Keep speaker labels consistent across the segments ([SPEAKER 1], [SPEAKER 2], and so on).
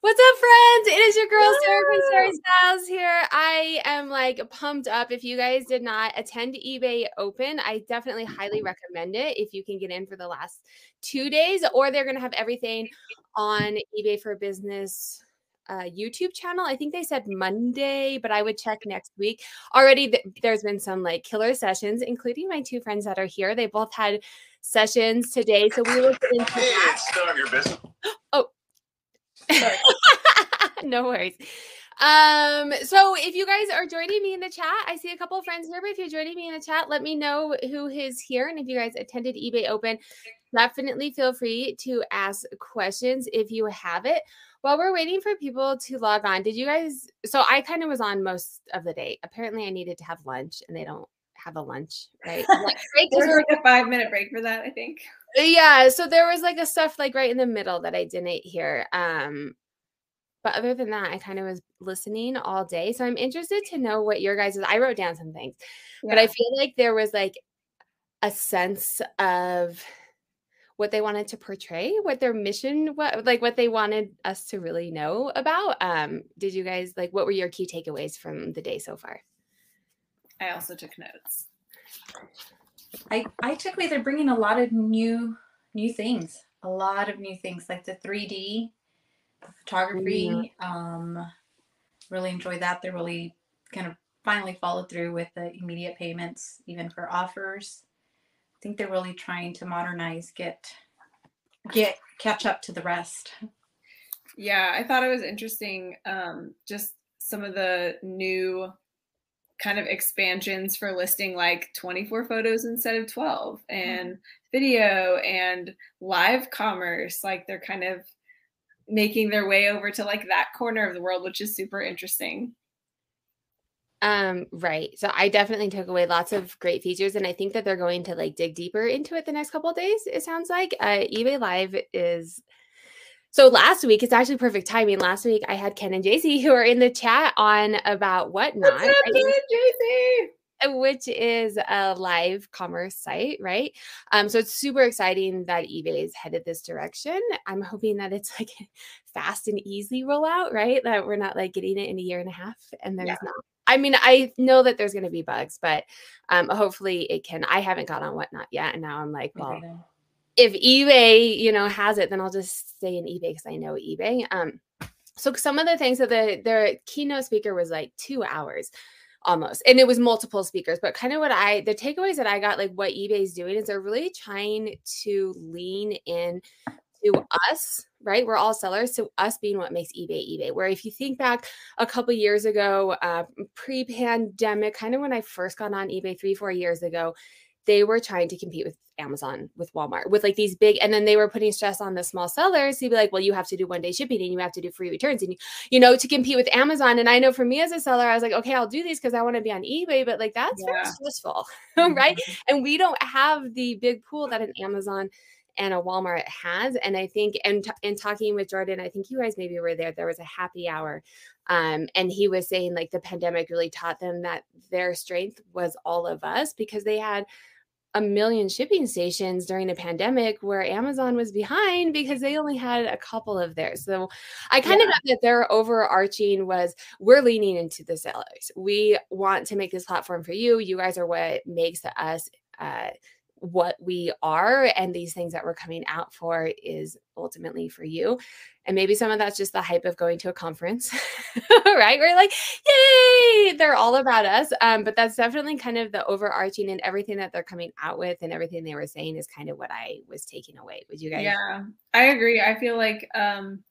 [SPEAKER 1] What's up, friends? It is your girl Sarah from Sarah Styles here. I am like pumped up. If you guys did not attend eBay Open, I definitely highly recommend it if you can get in for the last two days, or they're gonna have everything on eBay for Business uh, YouTube channel. I think they said Monday, but I would check next week. Already, th- there's been some like killer sessions, including my two friends that are here. They both had sessions today, so we will get into
[SPEAKER 2] Hey, it's none of your business.
[SPEAKER 1] No worries. Um, so if you guys are joining me in the chat, I see a couple of friends here, but if you're joining me in the chat, let me know who is here. And if you guys attended eBay Open, definitely feel free to ask questions if you have it. While we're waiting for people to log on, did you guys? So I kind of was on most of the day. Apparently, I needed to have lunch, and they don't have a lunch, right? Like, right? 'Cause
[SPEAKER 3] There's
[SPEAKER 1] we're-
[SPEAKER 3] like a five minute break for that, I think.
[SPEAKER 1] Yeah so there was like a stuff like right in the middle that i didn't hear um but other than that i kind of was listening all day so i'm interested to know what your guys i wrote down some things but i feel like there was like a sense of what they wanted to portray what their mission what like what they wanted us to really know about um did you guys like what were your key takeaways from the day so far
[SPEAKER 3] I also took notes.
[SPEAKER 4] I I took away they're bringing a lot of new new things, a lot of new things like the 3D, the photography. Um, really enjoyed that. they're really kind of finally followed through with the immediate payments, even for offers. I think they're really trying to modernize, get get catch up to the rest.
[SPEAKER 3] Yeah, I thought it was interesting. Um, just some of the new kind of expansions for listing like 24 photos instead of 12 and video and live commerce. Like they're kind of making their way over to like that corner of the world, which is super interesting.
[SPEAKER 1] Um, right. So I definitely took away lots of great features, and I think that they're going to like dig deeper into it the next couple of days. It sounds like uh, eBay Live is. So last week, it's actually perfect timing. Last week, I had Ken and JC who are in the chat on about whatnot,
[SPEAKER 3] What's up,
[SPEAKER 1] right?
[SPEAKER 3] JC?
[SPEAKER 1] uh, which is a live commerce site, right? Um, so it's super exciting that eBay is headed this direction. I'm hoping that it's like fast and easy rollout, right? That we're not like getting it in a year and a half and there's
[SPEAKER 3] Yeah.
[SPEAKER 1] not. I mean, I know that there's going to be bugs, but um, hopefully it can. I haven't got on whatnot yet, and now I'm like, well, if eBay, you know, has it, then I'll just say in eBay because I know eBay. Um, so some of the things that the their keynote speaker was like two hours almost, and it was multiple speakers. But kind of what I the takeaways that I got, like what eBay's doing is they're really trying to lean in to us, right? We're all sellers, so us being what makes eBay eBay. Where if you think back a couple years ago, uh, pre-pandemic, kind of when I first got on eBay three, four years ago, they were trying to compete with Amazon, with Walmart, with like these big, and then they were putting stress on the small sellers to be like, well, you have to do one day shipping and you have to do free returns and you, you know, to compete with Amazon. And I know for me as a seller, I was like, okay, I'll do these because I want to be on eBay, but like that's very stressful, right? And we don't have the big pool that an Amazon and a Walmart has. And I think, and in talking with Jordan, I think you guys maybe were there. There was a happy hour, um, and he was saying like the pandemic really taught them that their strength was all of us because they had a million shipping stations during a pandemic where Amazon was behind because they only had a couple of theirs. So I kind of got that their overarching was we're leaning into the sellers. We want to make this platform for you. You guys are what makes us uh, what we are and these things that we're coming out for is ultimately for you and maybe some of that's just the hype of going to a conference right we're like yay they're all about us um, but that's definitely kind of the overarching and everything that they're coming out with and everything they were saying is kind of what i was taking away would you guys
[SPEAKER 3] Yeah, I agree. I feel like um,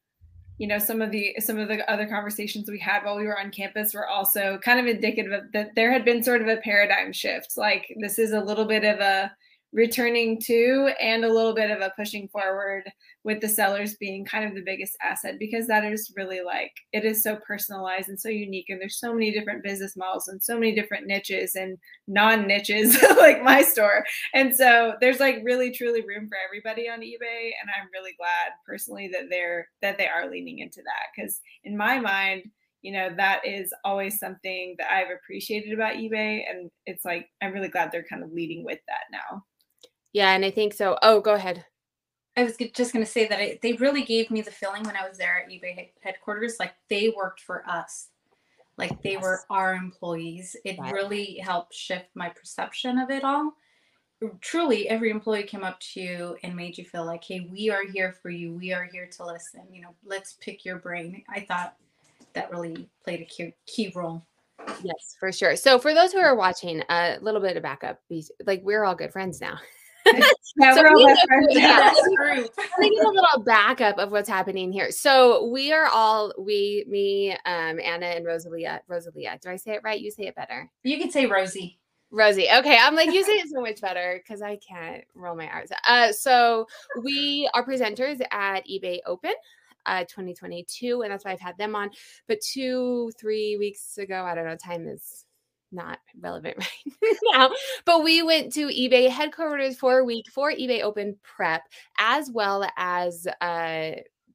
[SPEAKER 3] you know some of the some of the other conversations we had while we were on campus were also kind of indicative of that there had been sort of a paradigm shift. Like this is a little bit of a returning to and a little bit of a pushing forward with the sellers being kind of the biggest asset because that is really like it is so personalized and so unique and there's so many different business models and so many different niches and non niches like my store. And so there's like really truly room for everybody on ebay and i'm really glad personally that they're that they are leaning into that because in my mind you know that is always something that i've appreciated about ebay and it's like i'm really glad they're kind of leading with that now
[SPEAKER 1] yeah and i think so oh go ahead
[SPEAKER 4] I was just going to say that it, they really gave me the feeling when I was there at eBay headquarters, like they worked for us, like they yes. were our employees. It right. really helped shift my perception of it all. Truly, every employee came up to you and made you feel like, hey, we are here for you. We are here to listen. You know, let's pick your brain. I thought that really played a key, key role.
[SPEAKER 1] Yes, for sure. So, for those who are watching, a little bit of backup. Like, we're all good friends now. yeah, so we're all. Yeah, let me give a little backup of what's happening here. So we are all we, me, um, Anna, and Rosalia. Rosalia, do I say it right? You say it better.
[SPEAKER 4] You can say Rosie.
[SPEAKER 1] Rosie. Okay, I'm like you say it so much better because I can't roll my R's. Uh, so we are presenters at eBay Open. Uh, 2022, and that's why I've had them on. But two, three weeks ago, I don't know, time is not relevant right now, but we went to eBay headquarters for a week for eBay Open Prep, as well as uh,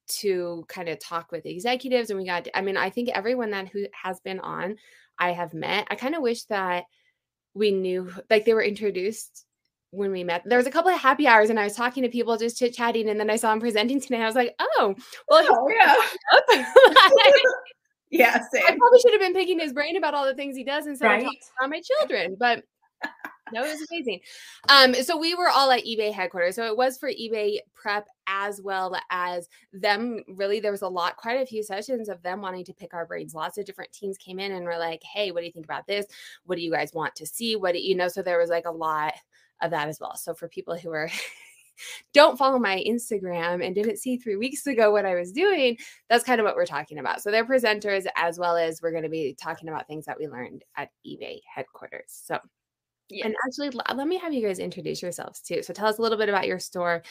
[SPEAKER 1] to kind of talk with executives. And we got, I mean, I think everyone that who has been on, I have met. I kind of wish that we knew, like, they were introduced when we met. There was a couple of happy hours, and I was talking to people, just chit chatting, and then I saw him presenting today. I was like, oh, well, oh, yeah.
[SPEAKER 3] Yeah, same.
[SPEAKER 1] I probably should have been picking his brain about all the things he does instead right? of talking about my children, but that was amazing. Um, so we were all at eBay headquarters. So it was for eBay prep as well as them. Really, there was a lot, quite a few sessions of them wanting to pick our brains. Lots of different teams came in and were like, "Hey, what do you think about this? What do you guys want to see? What do you know?" So there was like a lot of that as well. So for people who are don't follow my Instagram and didn't see three weeks ago what I was doing, that's kind of what we're talking about. So they're presenters as well as we're going to be talking about things that we learned at eBay headquarters. So Yes. And actually, let me have you guys introduce yourselves too. So tell us a little bit about your store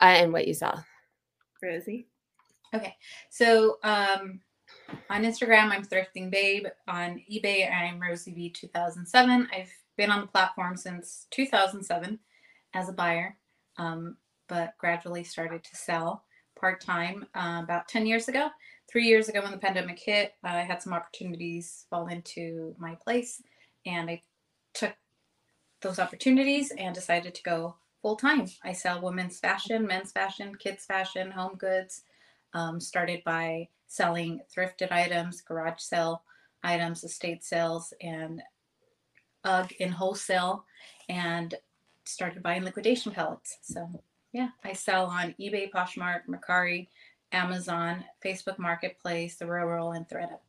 [SPEAKER 1] uh, and what you sell.
[SPEAKER 3] Rosie.
[SPEAKER 4] Okay. So um, on Instagram, I'm Thrifting Babe. On eBay, I'm Rosie B 2007. I've been on the platform since 2007 as a buyer um, but gradually started to sell part time uh, about 10 years ago. Three years ago, when the pandemic hit, I had some opportunities fall into my place, and I took those opportunities and decided to go full time. I sell women's fashion, men's fashion, kids' fashion, home goods. Um, started by selling thrifted items, garage sale items, estate sales, and UGG in wholesale, and started buying liquidation pallets. So yeah, I sell on eBay, Poshmark, Mercari, Amazon, Facebook Marketplace, the RealReal, and ThredUp.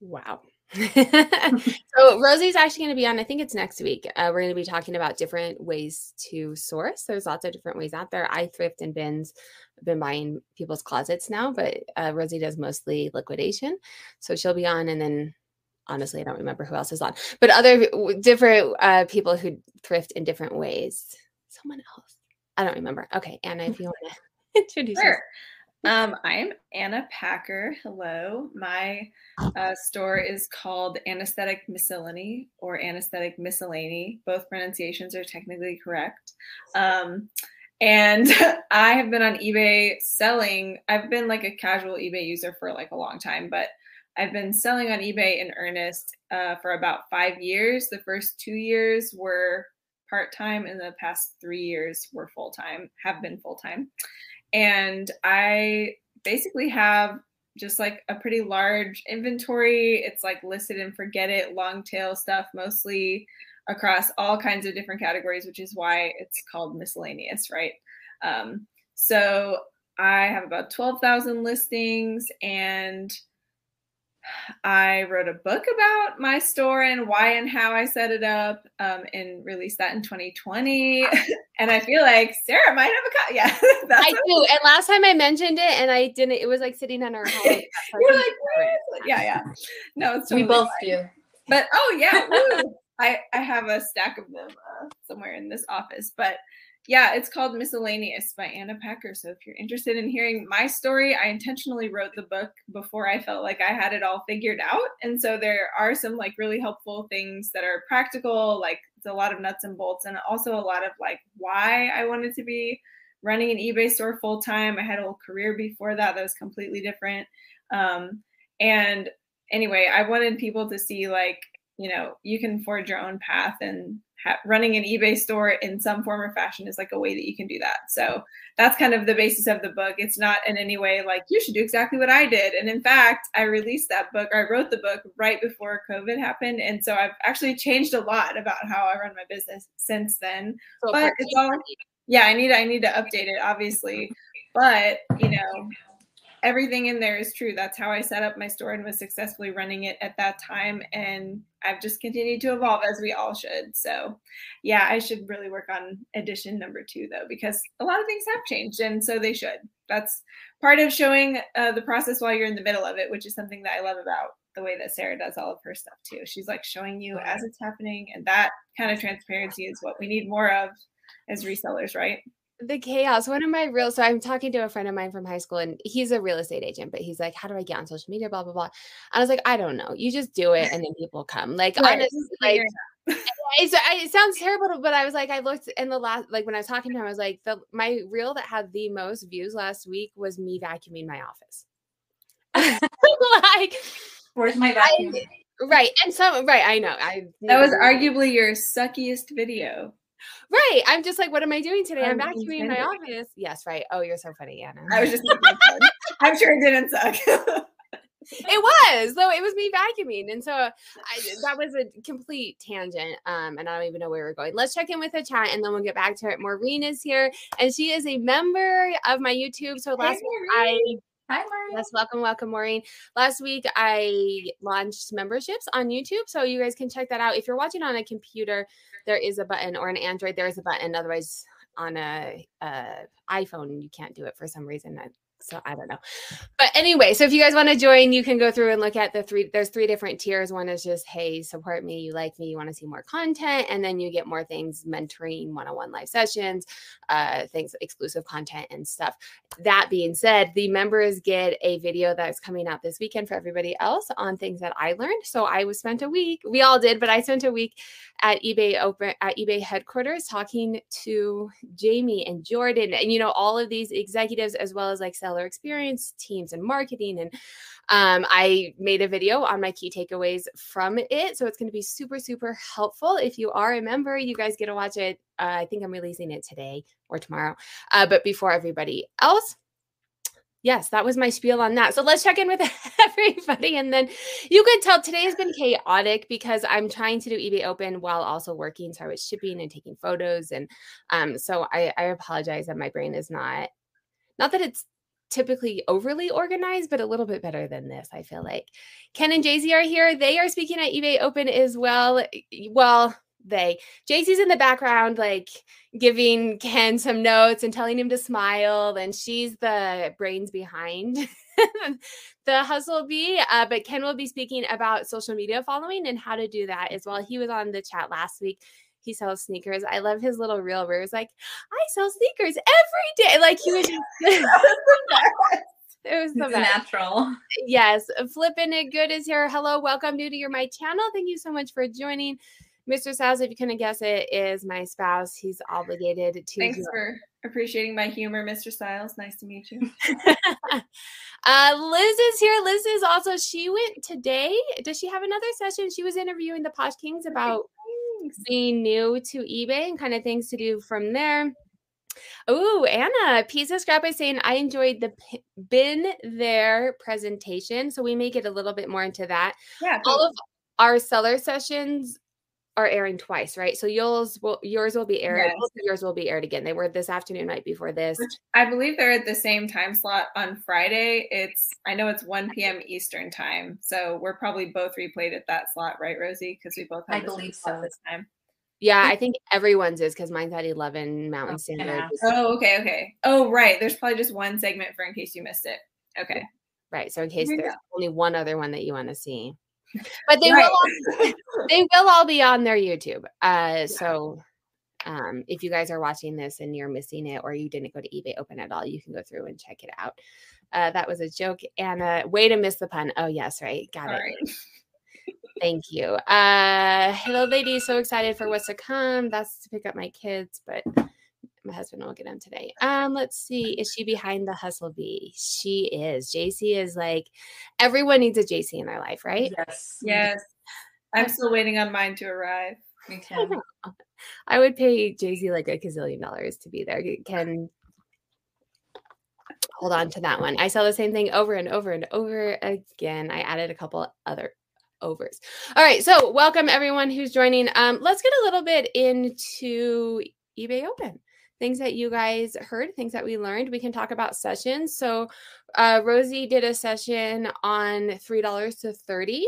[SPEAKER 1] Wow. so Rosie's actually going to be on. I think it's next week. Uh, we're going to be talking about different ways to source. There's lots of different ways out there. I thrift and bins. I've been buying people's closets now, but uh, Rosie does mostly liquidation. So she'll be on, and then honestly, I don't remember who else is on, but other different uh, people who thrift in different ways. Someone else. I don't remember. Okay, Anna, if you want to introduce
[SPEAKER 3] sure. Um, I'm Anna Packer. Hello. My uh, store is called Anesthetic Miscellany or Anesthetic Miscellany. Both pronunciations are technically correct. Um, and I have been on eBay selling. I've been like a casual eBay user for like a long time, but I've been selling on eBay in earnest uh, for about five years. The first two years were part time, and the past three years were full time, have been full time. And I basically have just like a pretty large inventory. It's like listed and forget it, long tail stuff, mostly across all kinds of different categories, which is why it's called miscellaneous, right? Um, so I have about 12,000 listings and I wrote a book about my store and why and how I set it up um, and released that in 2020. and I feel like Sarah might have a copy. Yeah,
[SPEAKER 1] I do. And last time I mentioned it and I didn't, it was like sitting on her home.
[SPEAKER 3] You're like, yeah, yeah. No, it's
[SPEAKER 4] totally we both fine. do.
[SPEAKER 3] But oh yeah, I I have a stack of them uh, somewhere in this office. But yeah, it's called Miscellaneous by Anna Packer. So if you're interested in hearing my story, I intentionally wrote the book before I felt like I had it all figured out. And so there are some like really helpful things that are practical, like it's a lot of nuts and bolts, and also a lot of like why I wanted to be running an eBay store full time. I had a whole career before that that was completely different. Um, and anyway, I wanted people to see like, you know, you can forge your own path and ha- running an eBay store in some form or fashion is like a way that you can do that. So that's kind of the basis of the book. It's not in any way like you should do exactly what I did. And in fact, I released that book or I wrote the book right before COVID happened. And so I've actually changed a lot about how I run my business since then. So but it's all yeah, I need I need to update it, obviously. But you know, everything in there is true. That's how I set up my store and was successfully running it at that time. And I've just continued to evolve as we all should. So, yeah, I should really work on edition number two, though, because a lot of things have changed. And so they should. That's part of showing uh, the process while you're in the middle of it, which is something that I love about the way that Sarah does all of her stuff, too. She's like showing you as it's happening. And that kind of transparency is what we need more of as resellers, right?
[SPEAKER 1] The chaos. One of my real so I'm talking to a friend of mine from high school and he's a real estate agent, but he's like, How do I get on social media? Blah blah blah. And I was like, I don't know. You just do it and then people come. Like right. honestly, like it, it sounds terrible, but I was like, I looked in the last like when I was talking to him, I was like, the my reel that had the most views last week was me vacuuming my office.
[SPEAKER 4] like where's my vacuum? I,
[SPEAKER 1] right. And so right, I know. I
[SPEAKER 3] that was arguably your suckiest video.
[SPEAKER 1] Right. I'm just like, what am I doing today? I'm, I'm vacuuming my office. Yes, right. Oh, you're so funny, Anna.
[SPEAKER 3] I was just I'm sure it didn't suck.
[SPEAKER 1] it was though it was me vacuuming and so I, that was a complete tangent um and i don't even know where we're going let's check in with the chat and then we'll get back to it maureen is here and she is a member of my youtube so last week i
[SPEAKER 4] Hi, Maureen.
[SPEAKER 1] Yes, welcome, welcome, Maureen. Last week I launched memberships on YouTube, so you guys can check that out. If you're watching on a computer, there is a button, or an Android, there is a button. Otherwise, on a, a iPhone, you can't do it for some reason. So I don't know. But anyway, so if you guys want to join, you can go through and look at the three. There's three different tiers. One is just, hey, support me. You like me. You want to see more content. And then you get more things mentoring, one on one live sessions, uh, things, exclusive content and stuff. That being said, the members get a video that's coming out this weekend for everybody else on things that I learned. So I was spent a week, we all did, but I spent a week at eBay open at eBay headquarters talking to Jamie and Jordan and, you know, all of these executives as well as like experience teams and marketing. And um, I made a video on my key takeaways from it. So it's going to be super, super helpful. If you are a member, you guys get to watch it. Uh, I think I'm releasing it today or tomorrow. Uh, but before everybody else, yes, that was my spiel on that. So let's check in with everybody. And then you could tell today has been chaotic because I'm trying to do eBay Open while also working. So I was shipping and taking photos. And um, so I, I apologize that my brain is not, not that it's typically overly organized, but a little bit better than this, I feel like. Ken and JC are here. They are speaking at eBay Open as well. Well, they. JC's in the background, like giving Ken some notes and telling him to smile. And she's the brains behind the hustle bee. Uh, but Ken will be speaking about social media following and how to do that as well. He was on the chat last week he sells sneakers. I love his little reel where he's like, I sell sneakers every day. Like he was just it was so
[SPEAKER 4] natural.
[SPEAKER 1] Yes. Flipping it good is here. Hello, welcome new to your my channel. Thank you so much for joining. Mr. Styles, if you couldn't guess it, is my spouse. He's obligated to.
[SPEAKER 3] Thanks for appreciating my humor, Mr. Styles. Nice to meet you.
[SPEAKER 1] uh, Liz is here. Liz is also, she went today. Does she have another session? She was interviewing the Posh Kings about being new to eBay and kind of things to do from there. Oh, Anna, Pizza Scrap is saying I enjoyed the bin there presentation. So we may get a little bit more into that.
[SPEAKER 3] Yeah.
[SPEAKER 1] All of our seller sessions are airing twice, right? So yours will yours will be aired. Yes. Yours will be aired again. They were this afternoon, night before this.
[SPEAKER 3] I believe they're at the same time slot on Friday. It's I know it's 1 p.m. Eastern time. So we're probably both replayed at that slot, right, Rosie? Because we both
[SPEAKER 4] have I believe so
[SPEAKER 3] this time.
[SPEAKER 1] Yeah, I think everyone's is because mine's at 11 Mountain Standard.
[SPEAKER 3] Oh, okay, okay. Oh, right. There's probably just one segment for in case you missed it. Okay.
[SPEAKER 1] Right. So in case there's go. only one other one that you want to see but they right. will all, they will all be on their YouTube. Uh, so um, if you guys are watching this and you're missing it or you didn't go to eBay Open at all, you can go through and check it out. Uh, that was a joke. Anna, way to miss the pun. Oh yes, right, got all it. Right. Thank you. Uh, hello, ladies. So excited for what's to come. That's to pick up my kids, but my husband will get them today. Um, let's see. Is she behind the hustle bee? She is. JC is like everyone needs a JC in their life, right?
[SPEAKER 3] Yes. Yes. I'm still waiting on mine to arrive.
[SPEAKER 4] Me too.
[SPEAKER 1] I would pay JC like a gazillion dollars to be there. Can hold on to that one. I saw the same thing over and over and over again. I added a couple other overs. All right, so welcome everyone who's joining. Um, let's get a little bit into eBay Open. Things that you guys heard, things that we learned. We can talk about sessions. So, uh, Rosie did a session on three dollars to thirty.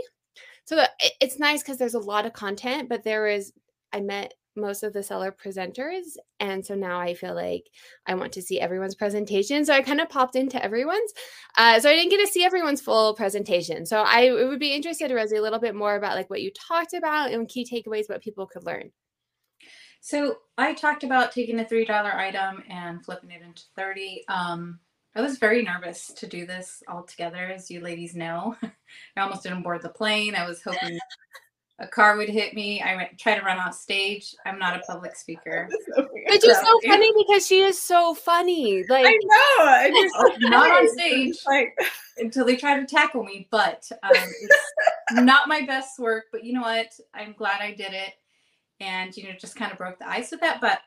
[SPEAKER 1] So it's nice because there's a lot of content, but there is I met most of the seller presenters. And so now I feel like I want to see everyone's presentation. So I kind of popped into everyone's. Uh, so I didn't get to see everyone's full presentation. So I would be interested, Rosie, a little bit more about like what you talked about and key takeaways, what people could learn.
[SPEAKER 4] So I talked about taking a $3 item and flipping it into 30. Um, I was very nervous to do this all together, as you ladies know. I almost didn't board the plane. I was hoping a car would hit me. I went try to run off stage. I'm not a public speaker.
[SPEAKER 1] Which is so funny because she is so funny. Like
[SPEAKER 3] I know. I just,
[SPEAKER 4] not on stage like until they try to tackle me. But um, it's not my best work. But you know what? I'm glad I did it, and you know just kind of broke the ice with that. But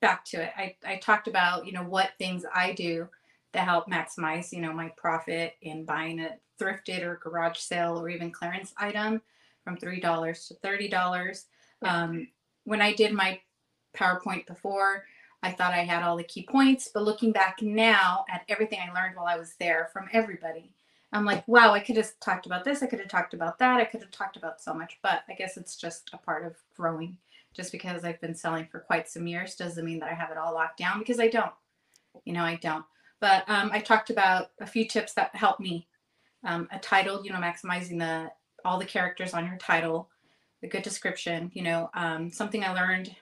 [SPEAKER 4] back to it. I I talked about you know what things I do to help maximize you know my profit in buying a thrifted or garage sale or even clearance item from $3 to $30. Um, when I did my PowerPoint before, I thought I had all the key points, but looking back now at everything I learned while I was there from everybody, I'm like, wow, I could have talked about this, I could have talked about that, I could have talked about so much, but I guess it's just a part of growing. Just because I've been selling for quite some years doesn't mean that I have it all locked down because I don't. You know, I don't. But um, I talked about a few tips that helped me. Um, a title, you know, maximizing the all the characters on your title, a good description. You know, um, something I learned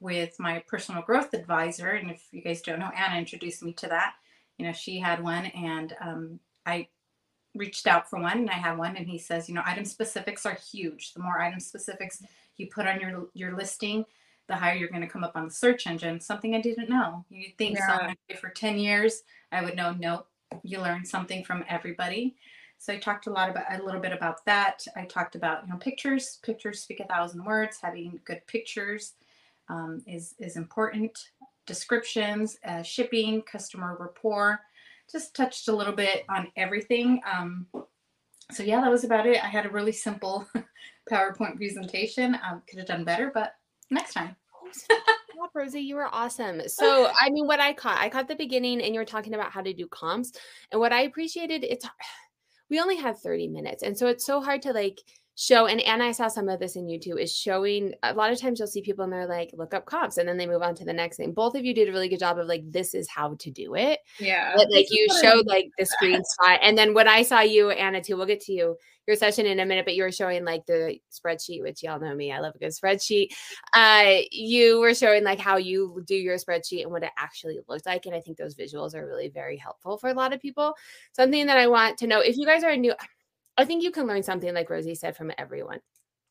[SPEAKER 4] with my personal growth advisor, and if you guys don't know, Anna introduced me to that. You know, she had one, and um, I reached out for one, and I have one, and he says, you know, item specifics are huge. The more item specifics you put on your your listing, the higher you're going to come up on the search engine. Something I didn't know. You think yeah. so for 10 years, I would know, nope, you learn something from everybody. So I talked a lot about a little bit about that. I talked about you know pictures. Pictures speak a thousand words. Having good pictures um, is is important. Descriptions, uh, shipping, customer rapport. Just touched a little bit on everything. Um, so yeah, that was about it. I had a really simple PowerPoint presentation. Um, could have done better, but next time.
[SPEAKER 1] Rosie, you were awesome. So, I mean, what I caught, I caught the beginning, and you were talking about how to do comps. And what I appreciated, it's we only have 30 minutes. And so it's so hard to like show and and I saw some of this in YouTube is showing a lot of times you'll see people and they're like look up comps and then they move on to the next thing. Both of you did a really good job of like this is how to do it.
[SPEAKER 3] Yeah.
[SPEAKER 1] But, like you showed like the screen spot and then when I saw you Anna too, we'll get to you your session in a minute, but you were showing like the spreadsheet, which y'all know me. I love a good spreadsheet. Uh you were showing like how you do your spreadsheet and what it actually looked like. And I think those visuals are really very helpful for a lot of people. Something that I want to know if you guys are new I think you can learn something like Rosie said from everyone.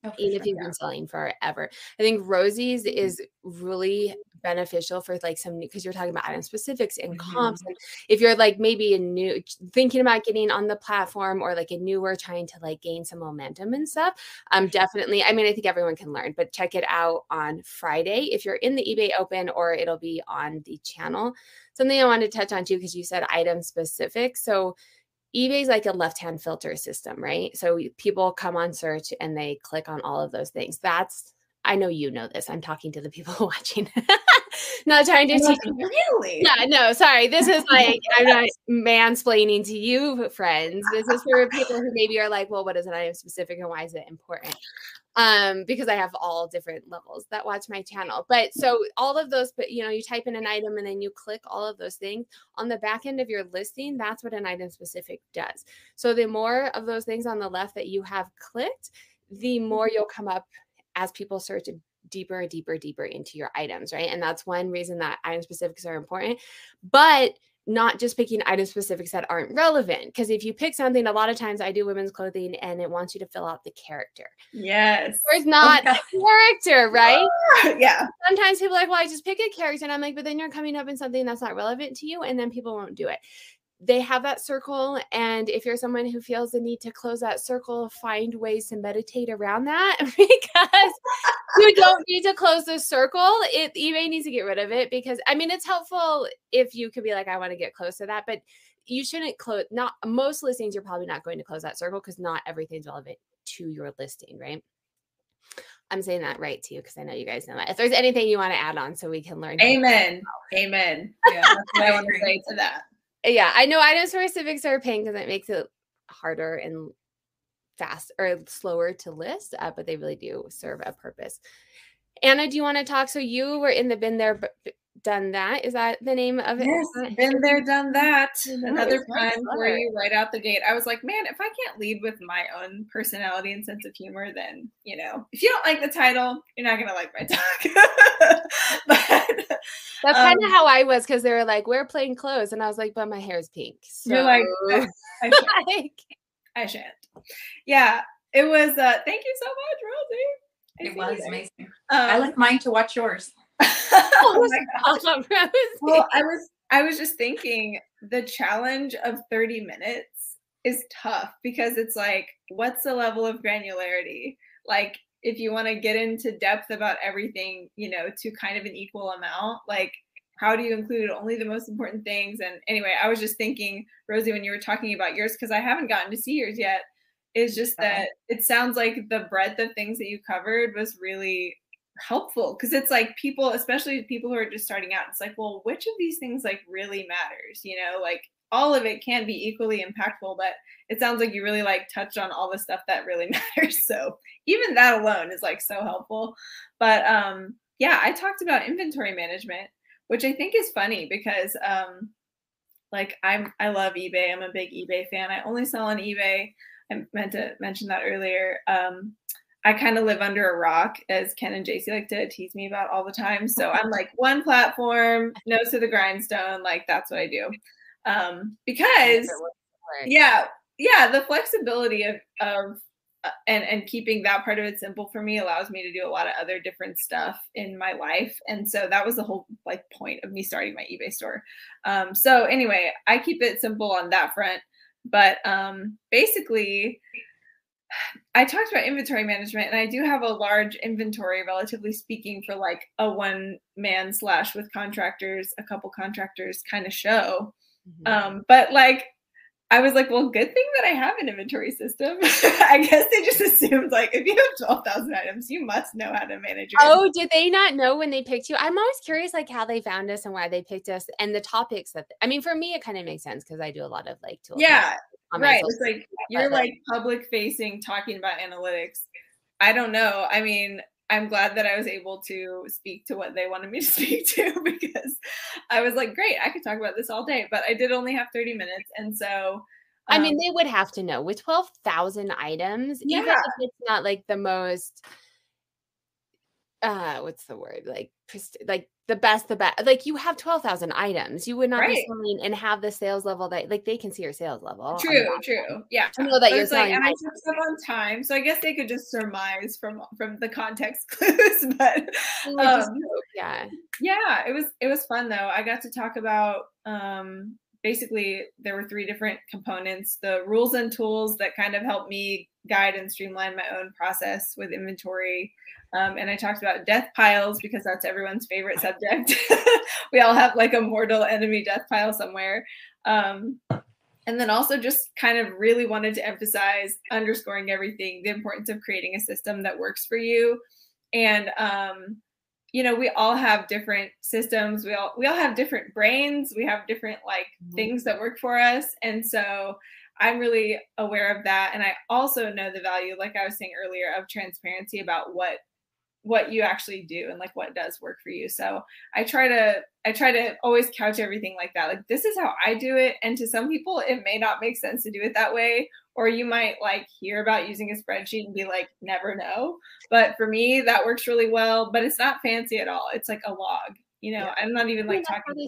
[SPEAKER 1] Oh, even sure, if you've yeah. been selling forever. I think Rosie's mm-hmm. is really beneficial for like some because you're talking about item specifics and mm-hmm. comps. And if you're like maybe a new thinking about getting on the platform or like a newer trying to like gain some momentum and stuff, um definitely. I mean, I think everyone can learn, but check it out on Friday if you're in the eBay open or it'll be on the channel. Something I wanted to touch on too, because you said item specific. So eBay is like a left hand filter system, right? So people come on search and they click on all of those things. That's, I know you know this. I'm talking to the people watching, not trying to oh teach.
[SPEAKER 3] Really?
[SPEAKER 1] Yeah, no, sorry. This is like, I'm not mansplaining to you, friends. This is for people who maybe are like, well, what is an item specific and why is it important? Um, because I have all different levels that watch my channel. But so all of those, but you know, you type in an item and then you click all of those things on the back end of your listing. That's what an item specific does. So the more of those things on the left that you have clicked, the more you'll come up as people search deeper, and deeper, deeper into your items, right? And that's one reason that item specifics are important. But not just picking item specifics that aren't relevant. Because if you pick something, a lot of times I do women's clothing and it wants you to fill out the character.
[SPEAKER 3] Yes.
[SPEAKER 1] There's not character, right?
[SPEAKER 3] yeah.
[SPEAKER 1] Sometimes people are like, well, I just pick a character. And I'm like, but then you're coming up in something that's not relevant to you, and then people won't do it. They have that circle and if you're someone who feels the need to close that circle find ways to meditate around that because you don't need to close the circle it ebay needs to get rid of it because i mean it's helpful if you could be like i want to get close to that but you shouldn't close not most listings you're probably not going to close that circle because not everything's relevant to your listing right I'm saying that right to you because I know you guys know that. If there's anything you want to add on so we can learn.
[SPEAKER 3] Amen. Amen. Yeah, that's what I want to say to that
[SPEAKER 1] yeah, I know item specifics are a pain because it makes it harder and fast or slower to list, uh, but they really do serve a purpose. Anna, do you want to talk? So you were in the bin there, done that. Is that the name of it?
[SPEAKER 3] Yes, been there, done that. Another time for you right out the gate. I was like, man, if I can't lead with my own personality and sense of humor, then you know, if you don't like the title, you're not gonna like my talk.
[SPEAKER 1] but that's kind of um, how I was because they were like, "We're playing clothes," and I was like, "But my hair is pink."
[SPEAKER 3] So you're like, I, I, shan't. I shan't. Yeah, it was. uh Thank you so
[SPEAKER 4] much, Rosie. it was amazing. Um, I like mine to watch yours.
[SPEAKER 3] Oh well, I was I was just thinking the challenge of 30 minutes is tough because it's like, what's the level of granularity? Like, if you want to get into depth about everything, you know, to kind of an equal amount, like how do you include only the most important things? And anyway, I was just thinking, Rosie, when you were talking about yours, because I haven't gotten to see yours yet, is just uh-huh. that it sounds like the breadth of things that you covered was really helpful because it's like people especially people who are just starting out it's like well which of these things like really matters you know like all of it can be equally impactful but it sounds like you really like touched on all the stuff that really matters so even that alone is like so helpful. But um yeah i talked about inventory management which i think is funny because um like i'm i love ebay i'm a big ebay fan i only sell on ebay i meant to mention that earlier um I kind of live under a rock, as Ken and JC like to tease me about all the time. So I'm like one platform, nose to the grindstone. Like that's what I do. Um, because yeah, yeah, the flexibility of of uh, and and keeping that part of it simple for me allows me to do a lot of other different stuff in my life. And so that was the whole like point of me starting my eBay store. Um, so anyway, I keep it simple on that front. But um, basically, I talked about inventory management, and I do have a large inventory, relatively speaking, for like a one man slash with contractors, a couple contractors kind of show. Mm-hmm. Um, but like, I was like, well, good thing that I have an inventory system. I guess they just assumed like if you have twelve thousand items, you must know how to manage.
[SPEAKER 1] Your oh, did they not know when they picked you? I'm always curious, like how they found us and why they picked us, and the topics that. I mean, for me, it kind of makes sense because I do a lot of like
[SPEAKER 3] tools. Yeah, right it's like you're like public facing talking about analytics i don't know i mean i'm glad that i was able to speak to what they wanted me to speak to because i was like great i could talk about this all day but i did only have 30 minutes and so
[SPEAKER 1] um, I mean, um they would have to know with 12,000 items, yeah. even if it's not like the most, uh, what's the word? Like, like the best, the best. Like you have twelve thousand items, you would not right. be selling and have the sales level that like they can see your sales level.
[SPEAKER 3] True, true, yeah.
[SPEAKER 1] I know that you're
[SPEAKER 3] like, and I took some on time, so I guess they could just surmise from from the context clues. But um,
[SPEAKER 1] yeah,
[SPEAKER 3] yeah, it was it was fun though. I got to talk about um basically there were three different components the rules and tools that kind of helped me guide and streamline my own process with inventory um, and I talked about death piles because that's everyone's favorite subject. we all have like a mortal enemy death pile somewhere. Um, and then also just kind of really wanted to emphasize underscoring everything the importance of creating a system that works for you and um, you know we all have different systems we all we all have different brains we have different like mm-hmm. things that work for us and so i'm really aware of that and i also know the value like i was saying earlier of transparency about what what you actually do and like what does work for you. So I try to I try to always couch everything like that. Like this is how I do it and to some people it may not make sense to do it that way or you might like hear about using a spreadsheet and be like never know. But for me that works really well, but it's not fancy at all. It's like a log. You know, yeah. I'm not even like talking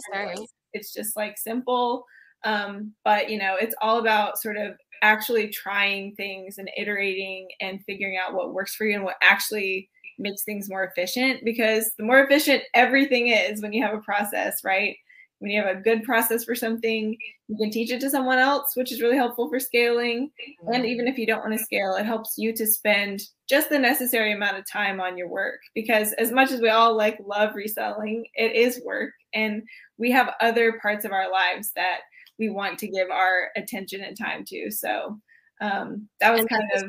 [SPEAKER 3] It's just like simple um but you know, it's all about sort of actually trying things and iterating and figuring out what works for you and what actually makes things more efficient because the more efficient everything is when you have a process, right? When you have a good process for something, you can teach it to someone else, which is really helpful for scaling. And even if you don't want to scale, it helps you to spend just the necessary amount of time on your work. Because as much as we all like love reselling, it is work. And we have other parts of our lives that we want to give our attention and time to. So um, that was kind of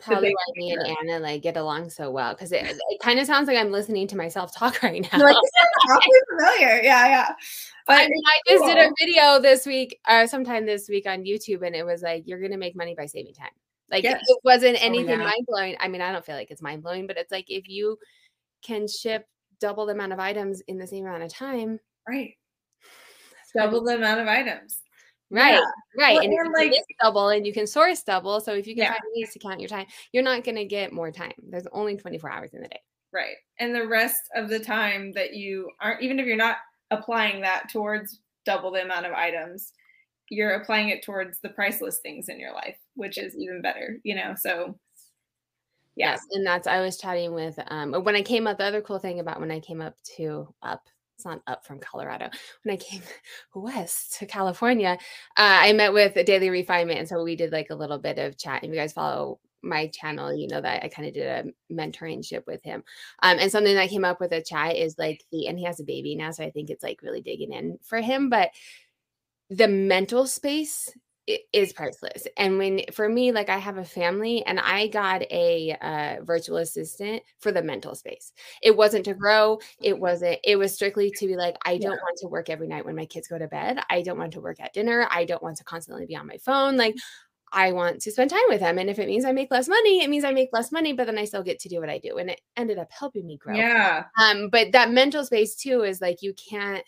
[SPEAKER 1] probably why me and Anna like get along so well because it, it kind of sounds like I'm listening to myself talk right now.
[SPEAKER 3] Like, this sounds awfully familiar, yeah, yeah.
[SPEAKER 1] But I, mean, I just cool. did a video this week, uh, sometime this week on YouTube, and it was like you're gonna make money by saving time. Like yes. it wasn't oh, anything oh, yeah. mind blowing. I mean, I don't feel like it's mind blowing, but it's like if you can ship double the amount of items in the same amount of time,
[SPEAKER 3] right? Double the amount of items.
[SPEAKER 1] Right, yeah. right. Well, and, and like double and you can source double. So if you can yeah. find ways to count your time, you're not going to get more time. There's only 24 hours in the day.
[SPEAKER 3] Right. And the rest of the time that you aren't, even if you're not applying that towards double the amount of items, you're applying it towards the priceless things in your life, which is even better, you know? So
[SPEAKER 1] yeah. Yes, and that's I was chatting with um when I came up. The other cool thing about when I came up to up it's not up from Colorado. When I came west to California, uh, I met with a Daily Refinement, and so we did like a little bit of chat. If you guys follow my channel, you know that I kind of did a mentoringship with him. Um, and something that came up with a chat is like the, and he has a baby now, so I think it's like really digging in for him. But the mental space is priceless. And when for me, like I have a family and I got a uh, virtual assistant for the mental space. It wasn't to grow. It wasn't, it was strictly to be like, I don't yeah. want to work every night when my kids go to bed. I don't want to work at dinner. I don't want to constantly be on my phone. Like I want to spend time with them. And if it means I make less money, it means I make less money, but then I still get to do what I do. And it ended up helping me grow.
[SPEAKER 3] Yeah.
[SPEAKER 1] Um, but that mental space too is like you can't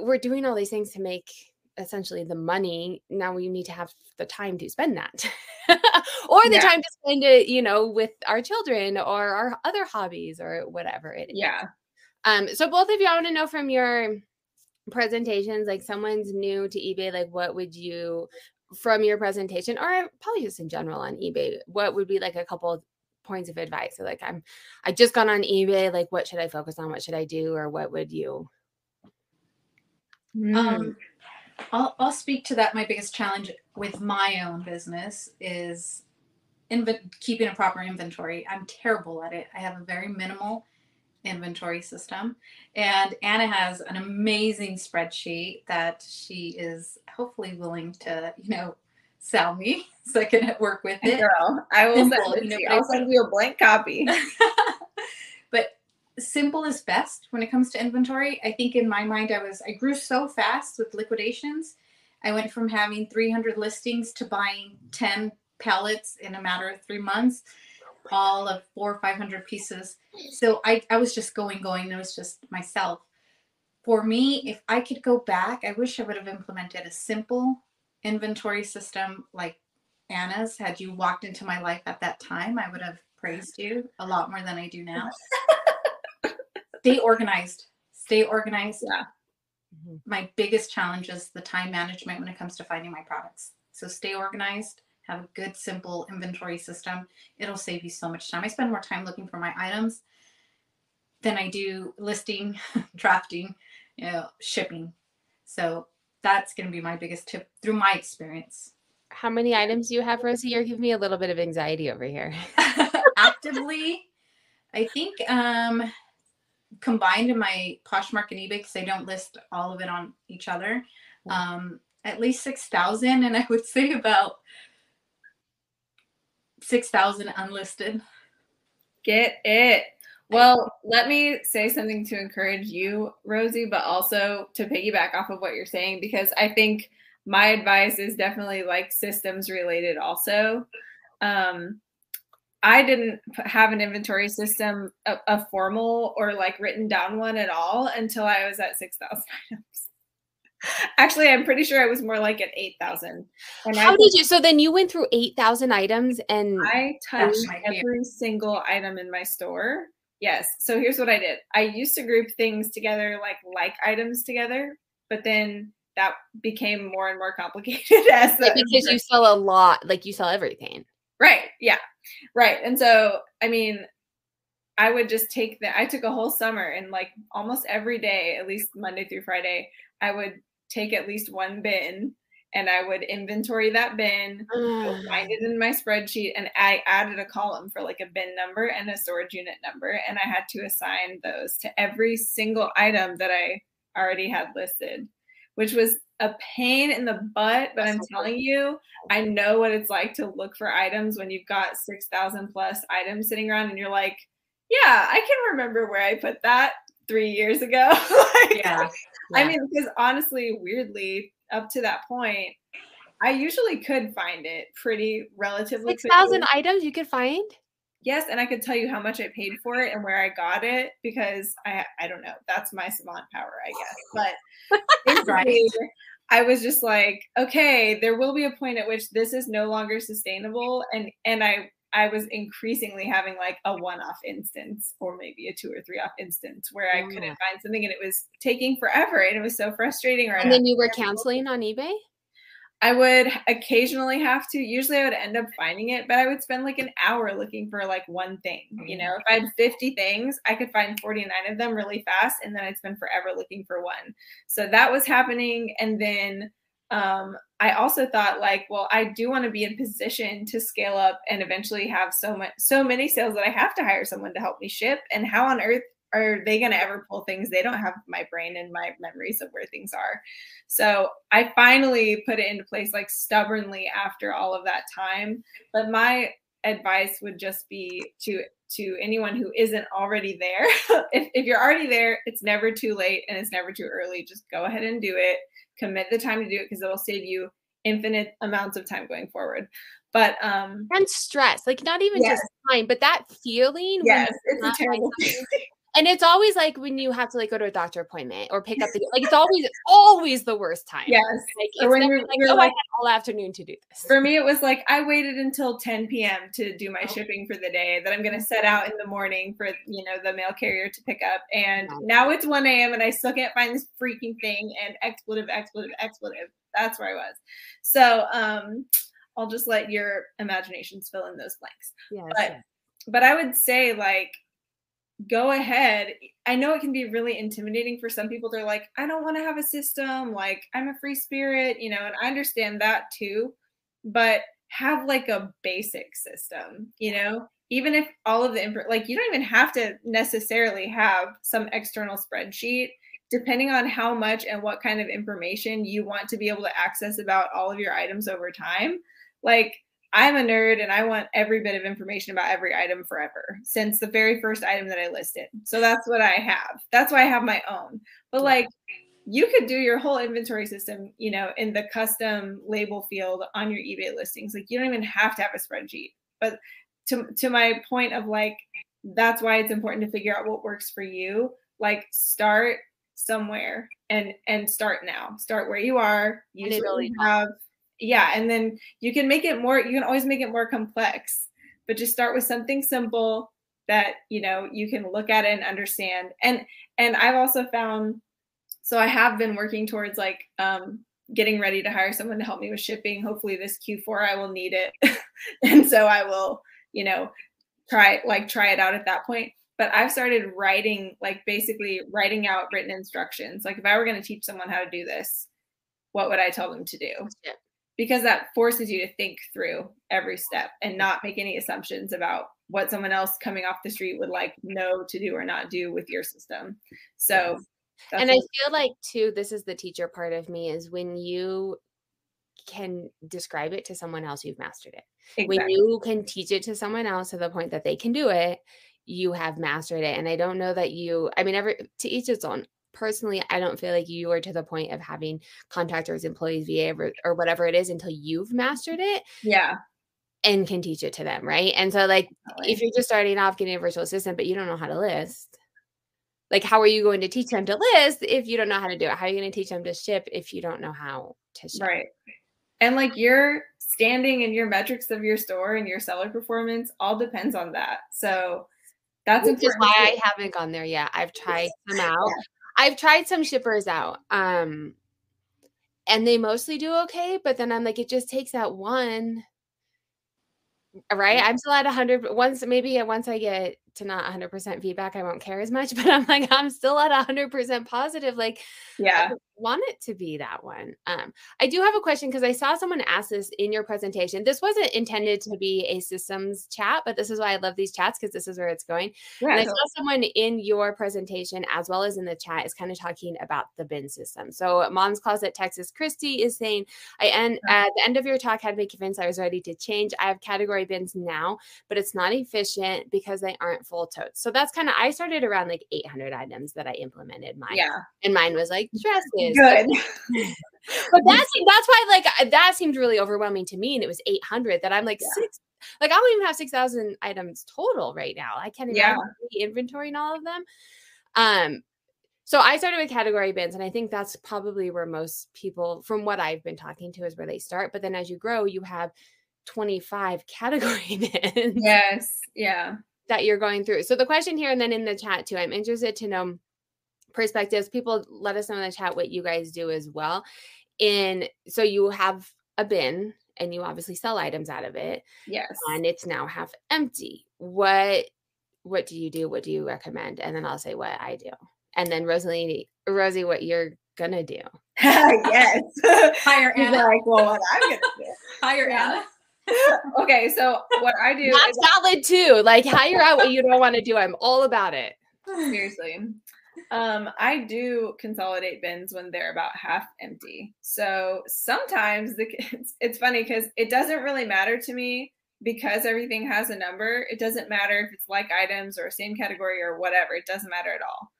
[SPEAKER 1] we're doing all these things to make essentially the money now we need to have the time to spend that. Or the yeah. time to spend it you know with our children or our other hobbies or whatever it
[SPEAKER 3] is. Yeah.
[SPEAKER 1] Um so both of you i want to know from your presentations like someone's new to ebay like what would you from your presentation or probably just in general on ebay what would be like a couple points of advice? So like i'm i just got on ebay like what should i focus on? What should i do? Or what would you
[SPEAKER 4] mm. um I'll, I'll speak to that. My biggest challenge with my own business is inv- keeping a proper inventory. I'm terrible at it. I have a very minimal inventory system. And Anna has an amazing spreadsheet that she is hopefully willing to, you know, sell me so I can work with it.
[SPEAKER 3] Girl, I will Simple, send, you know, I'll send you a blank copy.
[SPEAKER 4] simple is best when it comes to inventory. I think in my mind, I was I grew so fast with liquidations. I went from having 300 listings to buying 10 pallets in a matter of three months, all of four or 500 pieces. So I, I was just going, going. It was just myself. For me, if I could go back, I wish I would have implemented a simple inventory system like Anna's. Had you walked into my life at that time, I would have praised you a lot more than I do now. stay organized. Stay organized.
[SPEAKER 3] Yeah.
[SPEAKER 4] Mm-hmm. My biggest challenge is the time management when it comes to finding my products. So stay organized. Have a good, simple inventory system. It'll save you so much time. I spend more time looking for my items than I do listing, drafting, you know, shipping. So that's going to be my biggest tip through my experience.
[SPEAKER 1] How many items do you have, Rosie? You're giving me a little bit of anxiety over here.
[SPEAKER 4] Actively, I think um, combined in my Poshmark and eBay because I don't list all of it on each other. Um, at least six thousand, and I would say about six thousand unlisted.
[SPEAKER 3] Get it. Well, let me say something to encourage you, Rosie, but also to piggyback off of what you're saying, because I think my advice is definitely like systems related also. Um, I didn't have an inventory system, a, a, formal or like written down one at all until I was at 6,000 items. Actually, I'm pretty sure I was more like at 8,000.
[SPEAKER 1] How I, did you? So then you went through 8,000 items and
[SPEAKER 3] I touched every single item in my store. Yes. So here's what I did I used to group things together, like like items together, but then that became more and more complicated as
[SPEAKER 1] because you sell a lot, like you sell everything.
[SPEAKER 3] Right. Yeah. Right. And so, I mean, I would just take the, I took a whole summer and like almost every day, at least Monday through Friday, I would take at least one bin and I would inventory that bin, mm. find it in my spreadsheet, and I added a column for like a bin number and a storage unit number. And I had to assign those to every single item that I already had listed, which was a pain in the butt. But I'm telling you, I know what it's like to look for items when you've got 6,000 plus items sitting around and you're like, yeah, I can remember where I put that three years ago. like, yeah. yeah. I mean, because honestly, weirdly, up to that point, I usually could find it pretty relatively.
[SPEAKER 1] Six thousand items you could find.
[SPEAKER 3] Yes, and I could tell you how much I paid for it and where I got it because I I don't know. That's my savant power, I guess. But right. I was just like, okay, there will be a point at which this is no longer sustainable, and and I I was increasingly having like a one off instance or maybe a two or three off instance where I couldn't mm. find something and it was taking forever and it was so frustrating.
[SPEAKER 1] Right and then you were canceling on eBay?
[SPEAKER 3] I would occasionally have to. Usually I would end up finding it, but I would spend like an hour looking for like one thing. You know, if I had 50 things, I could find 49 of them really fast and then I'd spend forever looking for one. So that was happening. And then um, I also thought like, well, I do want to be in position to scale up and eventually have so much, so many sales that I have to hire someone to help me ship. And how on earth are they going to ever pull things? They don't have my brain and my memories of where things are. So I finally put it into place like stubbornly after all of that time. But my advice would just be to to anyone who isn't already there if, if you're already there it's never too late and it's never too early just go ahead and do it commit the time to do it because it'll save you infinite amounts of time going forward but um
[SPEAKER 1] and stress like not even yes. just time but that feeling
[SPEAKER 3] yes it's a terrible
[SPEAKER 1] and it's always like when you have to like go to a doctor appointment or pick up the like it's always always the worst time.
[SPEAKER 3] Yes.
[SPEAKER 1] Like or when you're, like, you're oh, like, I had all afternoon to do this.
[SPEAKER 3] For me, it was like I waited until 10 p.m. to do my oh. shipping for the day that I'm gonna set out in the morning for you know the mail carrier to pick up. And now it's 1 a.m. and I still can't find this freaking thing and expletive, expletive, expletive. That's where I was. So um I'll just let your imaginations fill in those blanks.
[SPEAKER 1] Yeah.
[SPEAKER 3] But but I would say like go ahead. I know it can be really intimidating for some people. They're like, I don't want to have a system. Like, I'm a free spirit, you know, and I understand that too. But have like a basic system, you know, even if all of the info, like, you don't even have to necessarily have some external spreadsheet. Depending on how much and what kind of information you want to be able to access about all of your items over time, like I'm a nerd and I want every bit of information about every item forever since the very first item that I listed. So that's what I have. That's why I have my own. But like you could do your whole inventory system, you know, in the custom label field on your eBay listings. Like you don't even have to have a spreadsheet. But to to my point of like that's why it's important to figure out what works for you. Like start somewhere and and start now. Start where you are. Use what you have yeah and then you can make it more you can always make it more complex but just start with something simple that you know you can look at and understand. And and i've also found so i have been working towards like um getting ready to hire someone to help me with shipping. Hopefully this q4 i will need it. And so i will you know try like try it out at that point. But i've started writing like basically writing out written instructions. Like if i were going to teach someone how to do this what would i tell them to do? Yeah because that forces you to think through every step and not make any assumptions about what someone else coming off the street would like know to do or not do with your system. So
[SPEAKER 1] and I feel like too this is the teacher part of me is when you can describe it to someone else you've mastered it. Exactly. When you can teach it to someone else to the point that they can do it, you have mastered it. And I don't know that you I mean every to each its own personally, I don't feel like you are to the point of having contractors, employees, VA, or, or whatever it is until you've mastered it.
[SPEAKER 3] Yeah.
[SPEAKER 1] And can teach it to them. Right. And so, like, if you're just starting off getting a virtual assistant, but you don't know how to list, like, how are you going to teach them to list if you don't know how to do it? How are you going to teach them to ship if you don't know how to ship?
[SPEAKER 3] Right. And like your standing and your metrics of your store and your seller performance all depends on that. So, that's
[SPEAKER 1] Which is why I haven't gone there yet. I've tried some out. I've tried some shippers out. Um and they mostly do okay, but then I'm like, it just takes that one. Right. I'm still at 100. Once, maybe once I get to not 100% feedback, I won't care as much. But I'm like, I'm still at 100% positive. Like,
[SPEAKER 3] yeah,
[SPEAKER 1] want it to be that one. Um, I do have a question because I saw someone ask this in your presentation. This wasn't intended to be a systems chat, but this is why I love these chats because this is where it's going. Yeah, and I saw someone in your presentation as well as in the chat is kind of talking about the bin system. So Mom's Closet Texas Christy is saying, I end at the end of your talk had me convinced I was ready to change. I have category bins now, but it's not efficient because they aren't full totes. So that's kind of I started around like 800 items that I implemented mine.
[SPEAKER 3] Yeah.
[SPEAKER 1] And mine was like dresses
[SPEAKER 3] Good.
[SPEAKER 1] but that's that's why like that seemed really overwhelming to me, and it was 800 that I'm like yeah. six. Like I don't even have 6,000 items total right now. I can't even yeah. inventory and all of them. Um, so I started with category bins, and I think that's probably where most people, from what I've been talking to, is where they start. But then as you grow, you have 25 category bins.
[SPEAKER 3] Yes. Yeah.
[SPEAKER 1] That you're going through. So the question here, and then in the chat too, I'm interested to know perspectives. People let us know in the chat what you guys do as well. In so you have a bin and you obviously sell items out of it.
[SPEAKER 3] Yes.
[SPEAKER 1] And it's now half empty. What what do you do? What do you recommend? And then I'll say what I do. And then Rosalie, Rosie, what you're gonna do.
[SPEAKER 3] yes.
[SPEAKER 4] Hire Anna.
[SPEAKER 3] Like, well, what I'm gonna do.
[SPEAKER 4] Hire Anna.
[SPEAKER 3] okay, so what I do
[SPEAKER 1] That's valid too. Like hire out what you don't want to do. I'm all about it.
[SPEAKER 3] Seriously. Um, I do consolidate bins when they're about half empty. So sometimes the it's, it's funny because it doesn't really matter to me because everything has a number. It doesn't matter if it's like items or same category or whatever. It doesn't matter at all.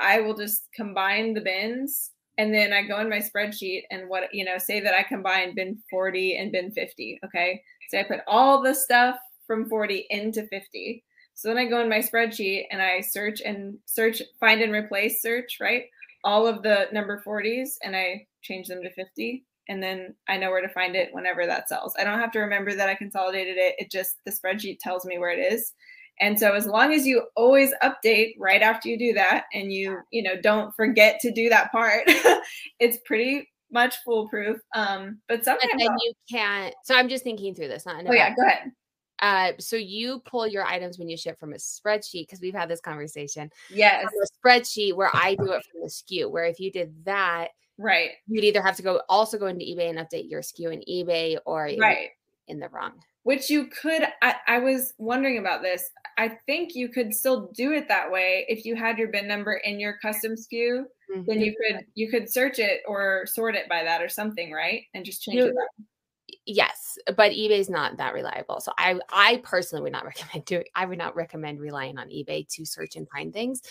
[SPEAKER 3] I will just combine the bins and then I go in my spreadsheet and what you know say that I combine bin 40 and bin 50. Okay, so I put all the stuff from 40 into 50 so then I go in my spreadsheet and I search and search, find and replace search, right? All of the number 40s and I change them to 50. And then I know where to find it whenever that sells. I don't have to remember that I consolidated it. It just, the spreadsheet tells me where it is. And so as long as you always update right after you do that and you, you know, don't forget to do that part, it's pretty much foolproof. Um, but sometimes
[SPEAKER 1] but then you can't. So I'm just thinking through this.
[SPEAKER 3] Not oh yeah, go ahead.
[SPEAKER 1] Uh, so you pull your items when you ship from a spreadsheet because we've had this conversation.
[SPEAKER 3] Yes,
[SPEAKER 1] a spreadsheet where I do it from the SKU. Where if you did that,
[SPEAKER 3] right,
[SPEAKER 1] you'd either have to go also go into eBay and update your SKU in eBay or
[SPEAKER 3] right
[SPEAKER 1] in the wrong.
[SPEAKER 3] Which you could. I, I was wondering about this. I think you could still do it that way if you had your bin number in your custom SKU. Mm-hmm. Then you could you could search it or sort it by that or something, right? And just change you, it. Back
[SPEAKER 1] yes but ebay's not that reliable so i i personally would not recommend doing i would not recommend relying on ebay to search and find things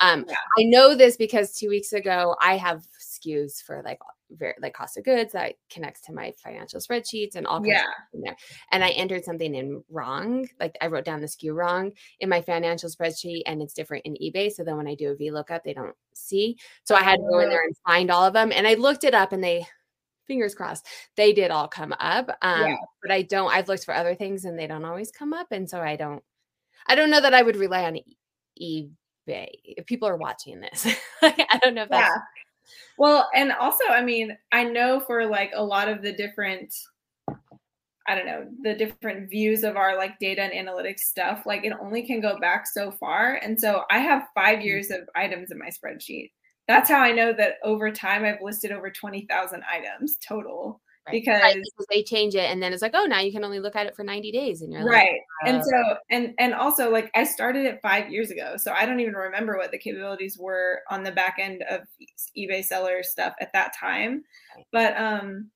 [SPEAKER 1] um yeah. i know this because two weeks ago i have skus for like very like cost of goods that connects to my financial spreadsheets and all kinds
[SPEAKER 3] yeah.
[SPEAKER 1] in there and i entered something in wrong like i wrote down the sku wrong in my financial spreadsheet and it's different in ebay so then when i do a vlookup they don't see so i had to go in oh. there and find all of them and i looked it up and they fingers crossed they did all come up um yeah. but i don't i've looked for other things and they don't always come up and so i don't i don't know that i would rely on ebay if people are watching this i don't know if that's
[SPEAKER 3] yeah. Well and also i mean i know for like a lot of the different I don't know, the different views of our like data and analytics stuff, like it only can go back so far. And so I have five mm. years of items in my spreadsheet that's how I know that over time I've listed over 20,000 items total. Right. Because, right, because,
[SPEAKER 1] they change it and then it's like oh now you can only look at it for 90 days and you're
[SPEAKER 3] right. Like, and so and and also like i started it five years ago so i don't even remember what the capabilities were on the back end of ebay seller stuff at that time. But um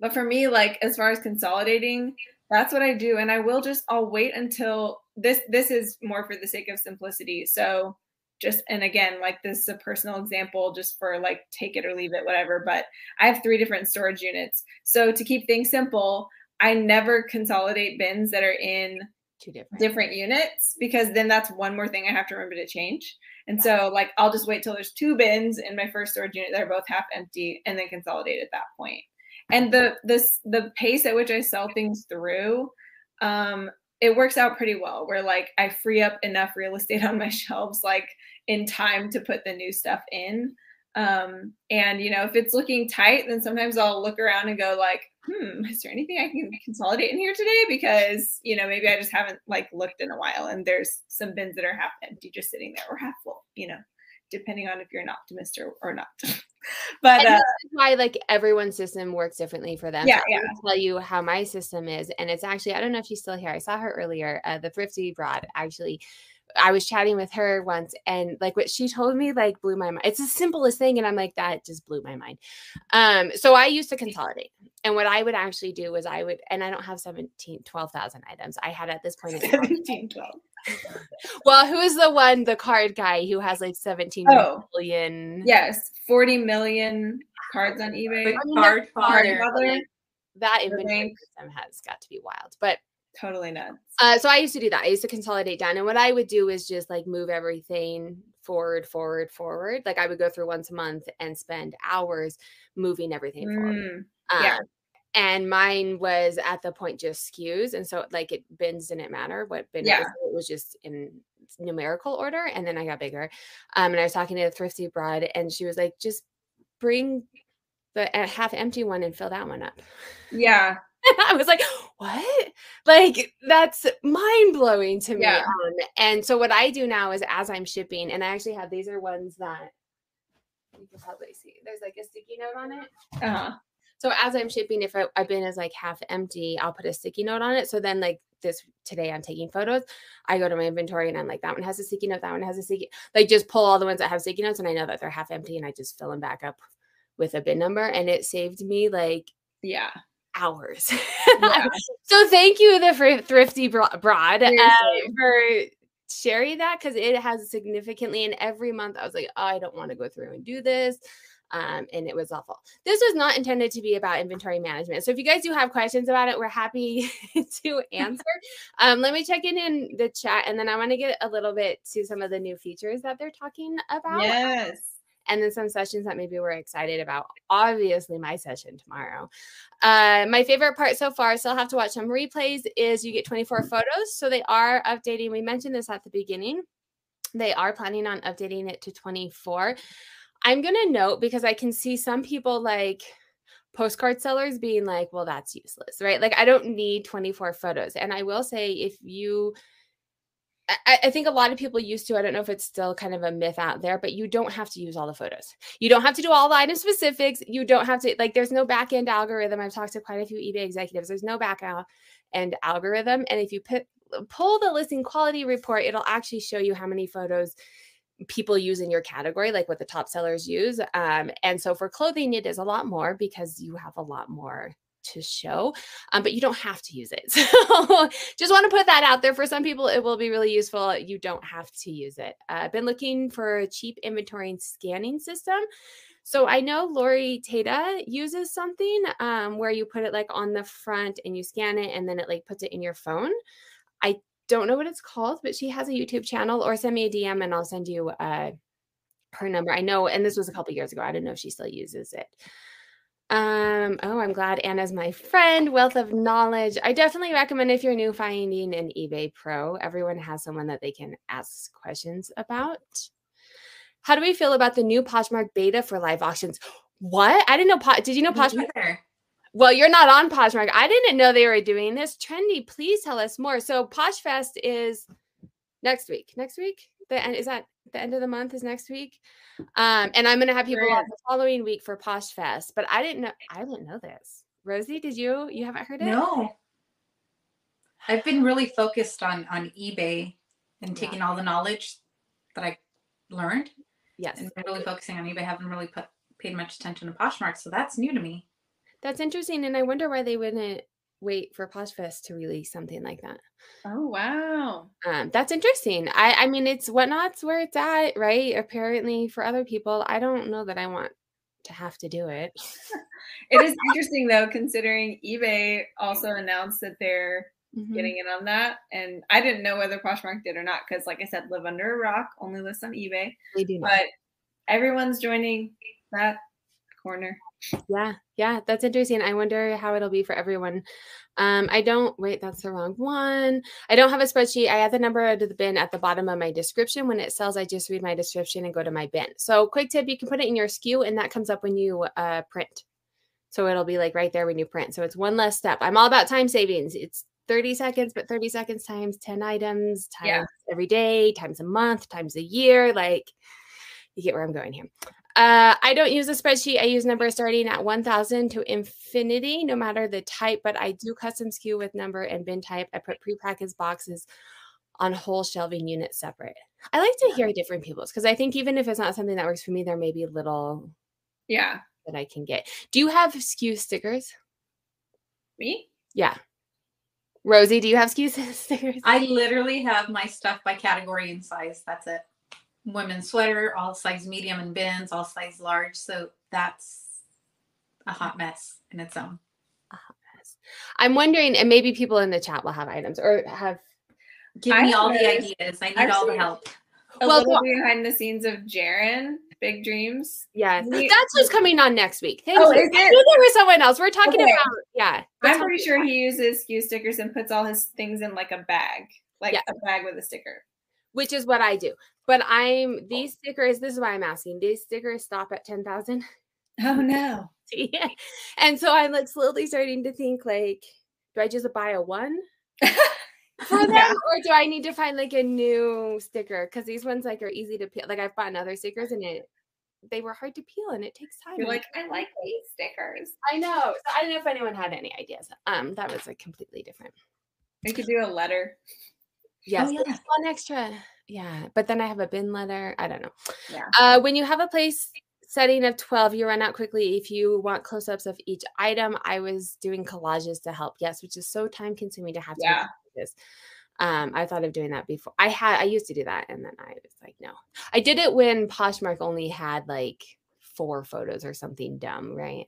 [SPEAKER 3] but for me like as far as consolidating that's what i do and i will just i'll wait until this this is more for the sake of simplicity so just and again like this is a personal example just for like take it or leave it whatever but i have three different storage units. So to keep things simple i never consolidate bins that are in
[SPEAKER 1] two different.
[SPEAKER 3] different units because then that's one more thing i have to remember to change. And so like i'll just wait till there's two bins in my first storage unit that are both half empty and then consolidate at that point. And the this the pace at which i sell things through um it works out pretty well where like I free up enough real estate on my shelves like in time to put the new stuff in. Um, and you know, if it's looking tight, then sometimes I'll look around and go like, hmm, is there anything I can consolidate in here today? Because, you know, maybe I just haven't like looked in a while and there's some bins that are half empty just sitting there or half full, you know, depending on if you're an optimist or, or not. but uh,
[SPEAKER 1] this is why like everyone's system works differently for them.
[SPEAKER 3] Yeah,
[SPEAKER 1] So
[SPEAKER 3] yeah.
[SPEAKER 1] tell you how my system is, and it's actually I don't know if she's still here. I saw her earlier. Uh, the thrifty broad actually. I was chatting with her once, and like what she told me, like blew my mind. It's the simplest thing, and I'm like, that just blew my mind. Um, so I used to consolidate, and what I would actually do was I would, and I don't have 17, 12,000 items. I had at this point, in time-
[SPEAKER 3] 17, 12.
[SPEAKER 1] well, who is the one, the card guy who has like 17
[SPEAKER 3] Oh. Yes, 40 million cards on eBay.
[SPEAKER 4] Quick
[SPEAKER 1] I
[SPEAKER 4] card
[SPEAKER 1] that's
[SPEAKER 3] Card
[SPEAKER 4] father.
[SPEAKER 3] father,
[SPEAKER 1] that
[SPEAKER 3] The
[SPEAKER 1] inventory system has got to be wild, but
[SPEAKER 3] totally nuts.
[SPEAKER 1] Uh, so I used to do that. I used to consolidate down, and what I would do is just like move everything forward, forward, forward. Like I would go through once a month and spend hours moving everything forward.
[SPEAKER 3] Mm,
[SPEAKER 1] Um,
[SPEAKER 3] yeah.
[SPEAKER 1] And mine was at the point just SKUs, and so like it bins didn't matter what bin it
[SPEAKER 3] Yeah.
[SPEAKER 1] was. It was just in numerical order, and then I got bigger. Um, and I was talking to the thrifty broad, and she was like, "Just bring the uh, half empty one and fill that one up."
[SPEAKER 3] yeah.
[SPEAKER 1] I was like, what? Like, that's mind blowing to me.
[SPEAKER 3] Yeah.
[SPEAKER 1] Um, and so, what I do now is as I'm shipping, and I actually have these are ones that you can probably see. There's like a sticky note on it.
[SPEAKER 3] Uh-huh.
[SPEAKER 1] So, as I'm shipping, if I, a bin is like half empty, I'll put a sticky note on it. So, then, like this today, I'm taking photos. I go to my inventory and I'm like, that one has a sticky note, that one has a sticky, like, just pull all the ones that have sticky notes, and I know that they're half empty, and I just fill them back up with a bin number. And it saved me like
[SPEAKER 3] Yeah.
[SPEAKER 1] Hours.
[SPEAKER 3] Yeah.
[SPEAKER 1] so thank you, the thrifty bro- broad, uh, for sharing that because it has significantly. And every month I was like, oh, I don't want to go through and do this. Um, and it was awful. This was not intended to be about inventory management. So if you guys do have questions about it, we're happy to answer. um, let me check in in the chat, and then I want to get a little bit to some of the new features that they're talking about
[SPEAKER 3] Yes.
[SPEAKER 1] And then some sessions that maybe we're excited about. Obviously, my session tomorrow. Uh, my favorite part so far, still have to watch some replays, is you get 24 photos. So they are updating. We mentioned this at the beginning. They are planning on updating it to 24. I'm going to note because I can see some people like postcard sellers being like, well, that's useless, right? Like, I don't need 24 photos. And I will say, if you, I, I think a lot of people used to, I don't know if it's still kind of a myth out there, but you don't have to use all the photos. You don't have to do all the item specifics. You don't have to, like, there's no back end algorithm. I've talked to quite a few eBay executives. There's no back end algorithm. And if you put, pull the listing quality report, it'll actually show you how many photos people use in your category, like what the top sellers use. Um, and so for clothing, it is a lot more because you have a lot more to show, um, but you don't have to use it. So just want to put that out there. For some people, it will be really useful. You don't have to use it. Uh, I've been looking for a cheap inventory and scanning system. So I know Lori Tata uses something um, where you put it like on the front and you scan it and then it like puts it in your phone. I don't know what it's called, but she has a YouTube channel or send me a DM and I'll send you uh, her number. I know, and this was a couple years ago. I don't know if she still uses it. Um, oh, I'm glad Anna's my friend, wealth of knowledge. I definitely recommend if you're new finding an eBay pro, everyone has someone that they can ask questions about. How do we feel about the new Poshmark beta for live auctions? What? I didn't know. Po- Did you know Poshmark? Well, you're not on Poshmark. I didn't know they were doing this. Trendy, please tell us more. So Poshfest is next week. Next week? The end is that the end of the month is next week. Um, and I'm gonna have people on the following week for Posh Fest. But I didn't know I didn't know this. Rosie, did you? You haven't heard it?
[SPEAKER 4] No. I've been really focused on on eBay and
[SPEAKER 1] Yeah.
[SPEAKER 4] taking all the knowledge that I learned
[SPEAKER 1] Yes.
[SPEAKER 4] and really focusing on eBay. I haven't really put paid much attention to Poshmark, so that's new to me.
[SPEAKER 1] That's interesting. And I wonder why they wouldn't wait for Poshfest to release something like that.
[SPEAKER 3] Oh wow.
[SPEAKER 1] Um, that's interesting. I, I mean, it's Whatnot's where it's at, right? Apparently, for other people, I don't know that I want to have to do it.
[SPEAKER 3] It is interesting though, considering eBay also announced that they're
[SPEAKER 1] Mhm.
[SPEAKER 3] getting in on that. And I didn't know whether Poshmark did or not, because like I said, live under a rock, only list on eBay.
[SPEAKER 1] They do not.
[SPEAKER 3] But everyone's joining that corner.
[SPEAKER 1] Yeah, yeah, that's interesting. I wonder how it'll be for everyone. Um, I don't wait, that's the wrong one. I don't have a spreadsheet. I add the number to the bin at the bottom of my description. When it sells, I just read my description and go to my bin. So, quick tip: you can put it in your SKU, and that comes up when you uh, print. So it'll be like right there when you print. So it's one less step. I'm all about time savings. It's 30 seconds, but 30 seconds times 10 items times
[SPEAKER 3] Yeah.
[SPEAKER 1] every day, times a month, times a year. Like you get where I'm going here. Uh, I don't use a spreadsheet. I use numbers starting at 1000 to infinity, no matter the type, but I do custom SKU with number and bin type. I put prepackaged boxes on whole shelving units separate. I like to hear different people's because I think even if it's not something that works for me, there may be little
[SPEAKER 3] Yeah.
[SPEAKER 1] that I can get. Do you have SKU stickers?
[SPEAKER 3] Me?
[SPEAKER 1] Yeah. Rosie, do you have SKU stickers?
[SPEAKER 4] I literally have my stuff by category and size. That's it. Women's sweater, all size medium and bins, all size large. So that's a hot mess in its own. A hot mess.
[SPEAKER 1] I'm wondering, and maybe people in the chat will have items or have.
[SPEAKER 4] Give
[SPEAKER 3] I
[SPEAKER 4] me all the ideas. I need
[SPEAKER 3] I've
[SPEAKER 4] all the help.
[SPEAKER 3] A
[SPEAKER 1] Well,
[SPEAKER 3] little
[SPEAKER 1] go-
[SPEAKER 3] behind the scenes of Jaren, Big Dreams.
[SPEAKER 1] Yeah,
[SPEAKER 3] We-
[SPEAKER 1] that's what's coming on next week. Thank
[SPEAKER 3] Oh,
[SPEAKER 1] you.
[SPEAKER 3] is
[SPEAKER 1] I
[SPEAKER 3] it?
[SPEAKER 1] knew there was someone else. We're talking
[SPEAKER 3] Okay.
[SPEAKER 1] about yeah.
[SPEAKER 3] I'm pretty sure
[SPEAKER 1] about-
[SPEAKER 3] he uses SKU stickers and puts all his things in like a bag, like
[SPEAKER 1] Yeah.
[SPEAKER 3] a bag with a sticker.
[SPEAKER 1] which is what I do. But I'm these stickers. This is why I'm asking. These stickers stop at ten thousand.
[SPEAKER 3] Oh no.
[SPEAKER 1] yeah. And so I'm like slowly starting to think like, do I just buy a one for them,
[SPEAKER 3] Yeah.
[SPEAKER 1] or do I need to find like a new sticker? Because these ones like are easy to peel. Like I've bought other stickers and it they were hard to peel and it takes time.
[SPEAKER 3] You're like, I like these stickers.
[SPEAKER 1] I know. So I don't know if anyone had any ideas. Um, that was like completely different.
[SPEAKER 3] We could do a letter.
[SPEAKER 1] Yes,
[SPEAKER 4] yeah.
[SPEAKER 1] it's one extra. Yeah, but then I have a bin letter. I don't know.
[SPEAKER 3] Yeah.
[SPEAKER 1] Uh, when you have a place setting of 12, you run out quickly. If you want close ups of each item, I was doing collages to help. Yes, which is so time consuming to have to
[SPEAKER 3] Yeah.
[SPEAKER 1] do this. Um, I thought of doing that before. I had, I used to do that, and then I was like, no. I did it when Poshmark only had like four photos or something dumb, right?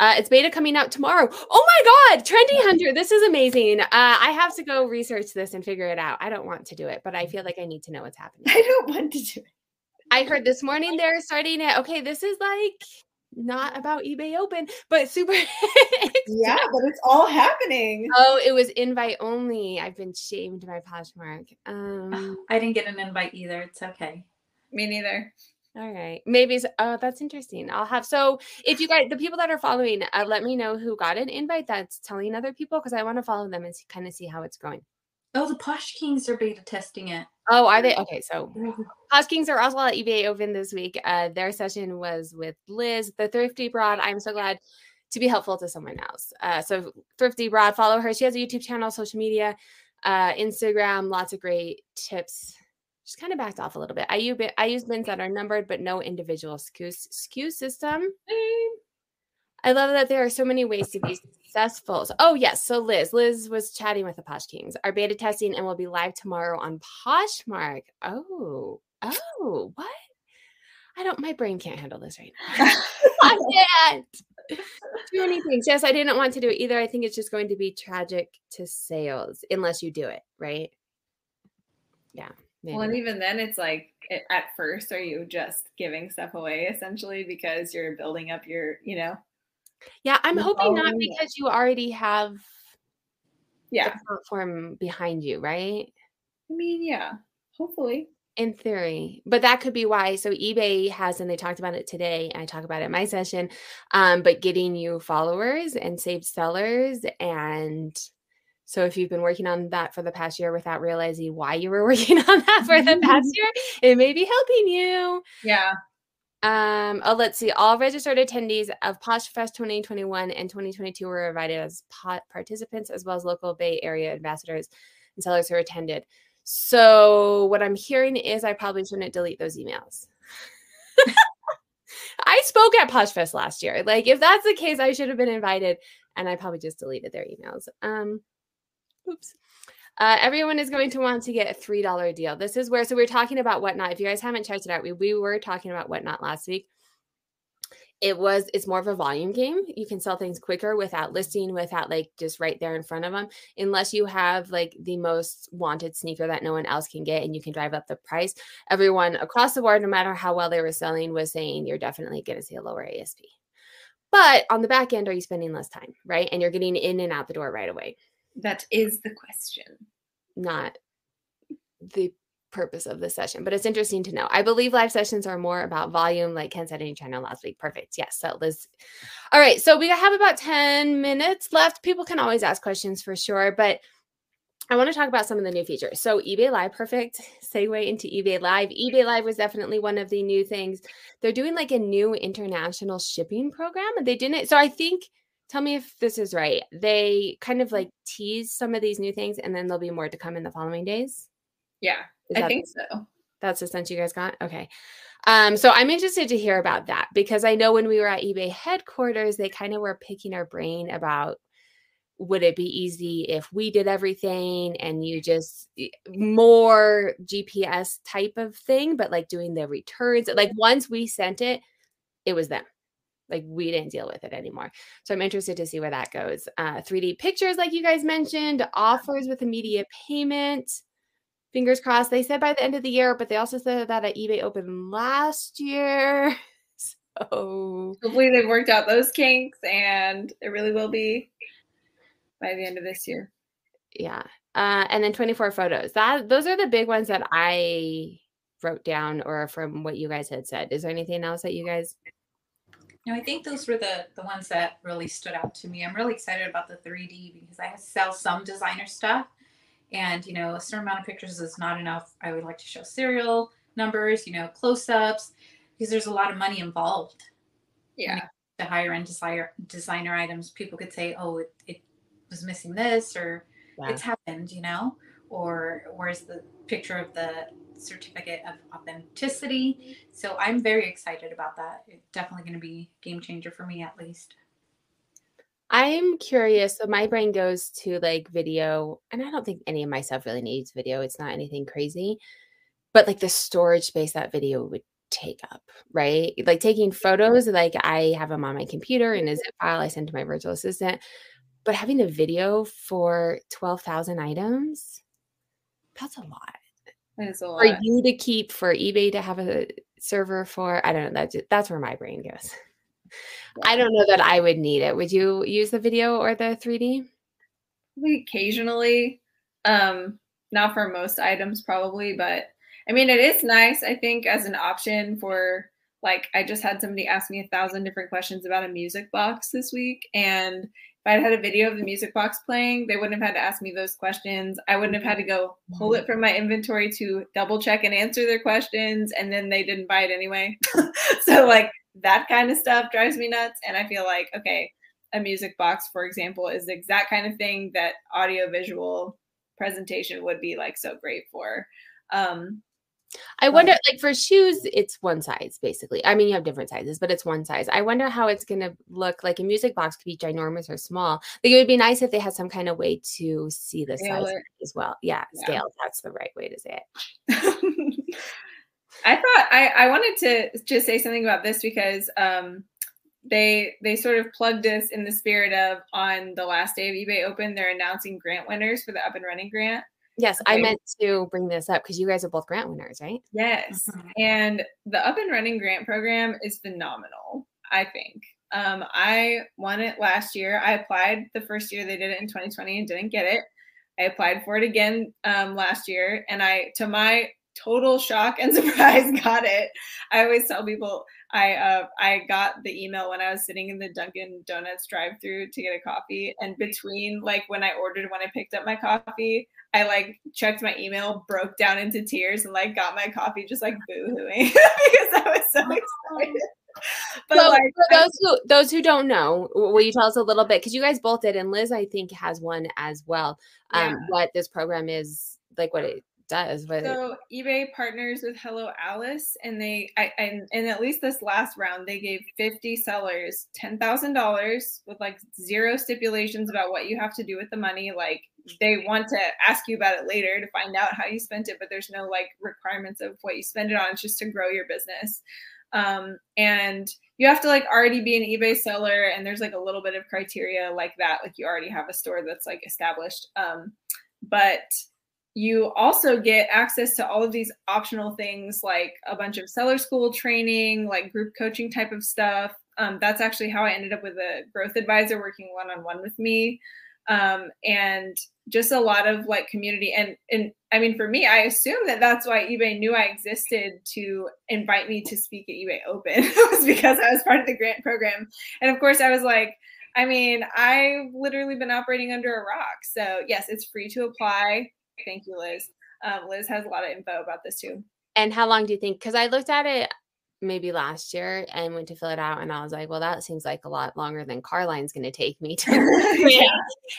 [SPEAKER 1] Uh, it's beta coming out tomorrow. Oh my God, Trendy Hunter. This is amazing. Uh, I have to go research this and figure it out. I don't want to do it, but I feel like I need to know what's happening.
[SPEAKER 3] I don't want to do it.
[SPEAKER 1] I heard this morning they're starting it. Okay, this is like not about eBay Open, but super.
[SPEAKER 3] Yeah, but it's all happening.
[SPEAKER 1] oh, it was invite only. I've been shamed by Poshmark. Um,
[SPEAKER 4] I didn't get an invite either. It's okay.
[SPEAKER 3] Me neither.
[SPEAKER 1] All right, maybe. it's- Oh, that's interesting. I'll have so if you guys, the people that are following, uh, let me know who got an invite. That's telling other people because I want to follow them and kind of see how it's going.
[SPEAKER 4] Oh, the Posh Kings are beta testing it.
[SPEAKER 1] Oh, are they? Okay, so Posh Kings are also at eBay Open this week. Uh, their session was with Liz, the Thrifty Broad. I'm so glad to be helpful to someone else. Uh, so Thrifty Broad, follow her. She has a YouTube channel, social media, uh, Instagram, lots of great tips. She's kind of backed off a little bit. I use I use bins that are numbered, but no individual SKU SKU system. I love that there are so many ways to be successful. So- oh yes, so Liz, Liz was chatting with the Posh Kings. Our beta testing and we'll be live tomorrow on Poshmark. Oh, oh, what? I don't. My brain can't handle this right now. I can't. do anything. Yes, I didn't want to do it either. I think it's just going to be tragic to sales unless you do it right. Yeah.
[SPEAKER 3] Well, and even then, it's like it, at first, are you just giving stuff away essentially because you're building up your, you know?
[SPEAKER 1] Yeah, I'm hoping not because you already have
[SPEAKER 3] Yeah.
[SPEAKER 1] platform behind you, right?
[SPEAKER 3] I mean, yeah. Hopefully.
[SPEAKER 1] In theory, but that could be why. So eBay has, and they talked about it today, and I talk about it in my session. Um, but getting you followers and saved sellers, and so if you've been working on that for the past year without realizing why you were working on that for the past year, it may be helping you.
[SPEAKER 3] Yeah.
[SPEAKER 1] Um, oh, let's see. All registered attendees of Posh Fest 2021 and 2022 were invited as pot participants, as well as local Bay Area ambassadors and sellers who attended. So, what I'm hearing is I probably shouldn't delete those emails. I spoke at Posh Fest last year. Like, if that's the case, I should have been invited, and I probably just deleted their emails. Um, oops. Uh, everyone is going to want to get a three dollar deal. This is where so we're talking about Whatnot. If you guys haven't checked it out, we we were talking about Whatnot last week. It was it's more of a volume game. You can sell things quicker without listing, without like just right there in front of them, unless you have like the most wanted sneaker that no one else can get, and you can drive up the price. Everyone across the board, no matter how well they were selling, was saying you're definitely going to see a lower ASP. But on the back end, are you spending less time, right? And you're getting in and out the door right away
[SPEAKER 3] That is the question.
[SPEAKER 1] not the purpose of the session, but it's interesting to know. I believe live sessions are more about volume, like Ken said in your channel last week. Perfect. Yes. So Liz. All right. So we have about 10 minutes left. People can always ask questions for sure, but I want to talk about some of the new features. So eBay Live, perfect segue into eBay Live. eBay Live was definitely one of the new things. They're doing like a new international shipping program, and they didn't. So I think, tell me if this is right. They kind of like tease some of these new things, and then there'll be more to come in the following days.
[SPEAKER 3] Yeah, I think so.
[SPEAKER 1] That's the sense you guys got. Okay. Um, so I'm interested to hear about that because I know when we were at eBay headquarters, they kind of were picking our brain about would it be easy if we did everything and you just more GPS type of thing, but like doing the returns? Like once we sent it, it was them. Like we didn't deal with it anymore. So I'm interested to see where that goes. Uh, 3D pictures, like you guys mentioned, offers with immediate payment. Fingers crossed. They said by the end of the year, but they also said that at eBay Open last year. So
[SPEAKER 3] hopefully they've worked out those kinks and it really will be by the end of this year.
[SPEAKER 1] Yeah. Uh, and then 24 photos. That those are the big ones that I wrote down or from what you guys had said. Is there anything else that you guys
[SPEAKER 4] no, I think those were the the ones that really stood out to me. I'm really excited about the 3D because I sell some designer stuff, and you know, a certain amount of pictures is not enough. I would like to show serial numbers, you know, close-ups, because there's a lot of money involved.
[SPEAKER 3] Yeah.
[SPEAKER 4] The higher end designer designer items, people could say, "Oh, it, it was missing this or yeah. it's happened, you know? Or where's the picture of the certificate of authenticity? So I'm very excited about that. It's definitely going to be game changer for me at least.
[SPEAKER 1] I'm curious. So my brain goes to like video, and I don't think any of my stuff really needs video. It's not anything crazy, but like the storage space that video would take up, right? Like taking photos, like I have them on my computer in a zip file I send to my virtual assistant but having a video for 12,000 items, that's a lot.
[SPEAKER 3] That is a lot.
[SPEAKER 1] For you to keep, for eBay to have a server for, I don't know, that's, that's where my brain goes. I don't know that I would need it. Would you use the video or the 3D?
[SPEAKER 3] We occasionally. Um, not for most items probably, but I mean, it is nice, I think, as an option for like I just had somebody ask me a thousand different questions about a music box this week, and if I'd had a video of the music box playing, they wouldn't have had to ask me those questions. I wouldn't have had to go pull it from my inventory to double check and answer their questions, and then they didn't buy it anyway. so like that kind of stuff drives me nuts, and I feel like okay, a music box, for example, is the exact kind of thing that audio visual presentation would be like so great for. Um,
[SPEAKER 1] I wonder, like for shoes, it's one size basically. I mean, you have different sizes, but it's one size. I wonder how it's going to look. Like a music box could be ginormous or small. Like it would be nice if they had some kind of way to see the scale size as well. Yeah, yeah, scale. That's the right way to say
[SPEAKER 3] it. I thought I, I wanted to just say something about this because um, they they sort of plugged us in the spirit of on the last day of eBay Open, they're announcing grant winners for the up and running grant.
[SPEAKER 1] Yes, okay. I meant to bring this up because you guys are both grant winners, right?
[SPEAKER 3] Yes. Mm-hmm. And the up and running grant program is phenomenal, I think. Um, I won it last year. I applied the first year they did it in 2020 and didn't get it. I applied for it again um, last year, and I, to my total shock and surprise, got it. I always tell people I uh, I got the email when I was sitting in the Dunkin' Donuts drive-through to get a coffee, and between like when I ordered when I picked up my coffee, I like checked my email, broke down into tears, and like got my coffee just like boo-hooing because I was so excited.
[SPEAKER 1] But so like, for those who those who don't know, will you tell us a little bit? Because you guys both did, and Liz, I think, has one as well. Um, yeah. what this program is like, what it
[SPEAKER 3] so eBay partners with Hello Alice, and they I, and and at least this last round they gave 50 sellers ten thousand dollars with like zero stipulations about what you have to do with the money. Like they want to ask you about it later to find out how you spent it, but there's no like requirements of what you spend it on. It's just to grow your business. Um, and you have to like already be an eBay seller, and there's like a little bit of criteria like that, like you already have a store that's like established. Um, but you also get access to all of these optional things like a bunch of seller school training, like group coaching type of stuff. Um, that's actually how I ended up with a growth advisor working one on one with me. Um, and just a lot of like community and and I mean for me I assume that that's why eBay knew I existed to invite me to speak at eBay Open was because I was part of the grant program and of course I was like I mean I've literally been operating under a rock so yes it's free to apply thank you Liz um, Liz has a lot of info about this too
[SPEAKER 1] and how long do you think because I looked at it maybe last year and went to fill it out and I was like, well, that seems like a lot longer than Carline's going to take me to. yeah.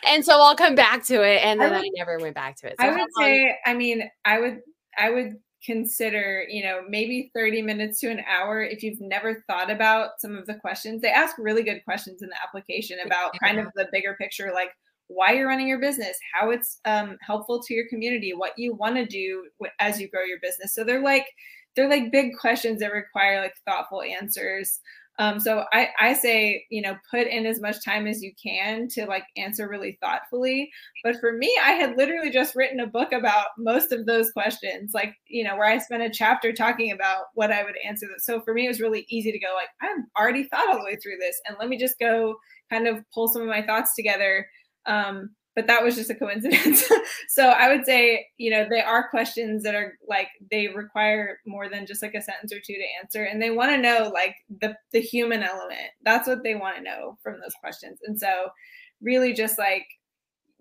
[SPEAKER 1] And so I'll come back to it. And then I, would, I never went back to it.
[SPEAKER 3] So I would say, I mean, I would, I would consider, you know, maybe 30 minutes to an hour if you've never thought about some of the questions. They ask really good questions in the application about kind of the bigger picture, like why you're running your business, how it's um, helpful to your community, what you want to do as you grow your business. So they're like, they're like big questions that require like thoughtful answers. Um, so I, I say, you know, put in as much time as you can to like answer really thoughtfully. But for me, I had literally just written a book about most of those questions, like, you know, where I spent a chapter talking about what I would answer. So for me, it was really easy to go like, I've already thought all the way through this and let me just go kind of pull some of my thoughts together. Um, but that was just a coincidence. so I would say, you know, they are questions that are like they require more than just like a sentence or two to answer, and they want to know like the the human element. That's what they want to know from those questions. And so, really, just like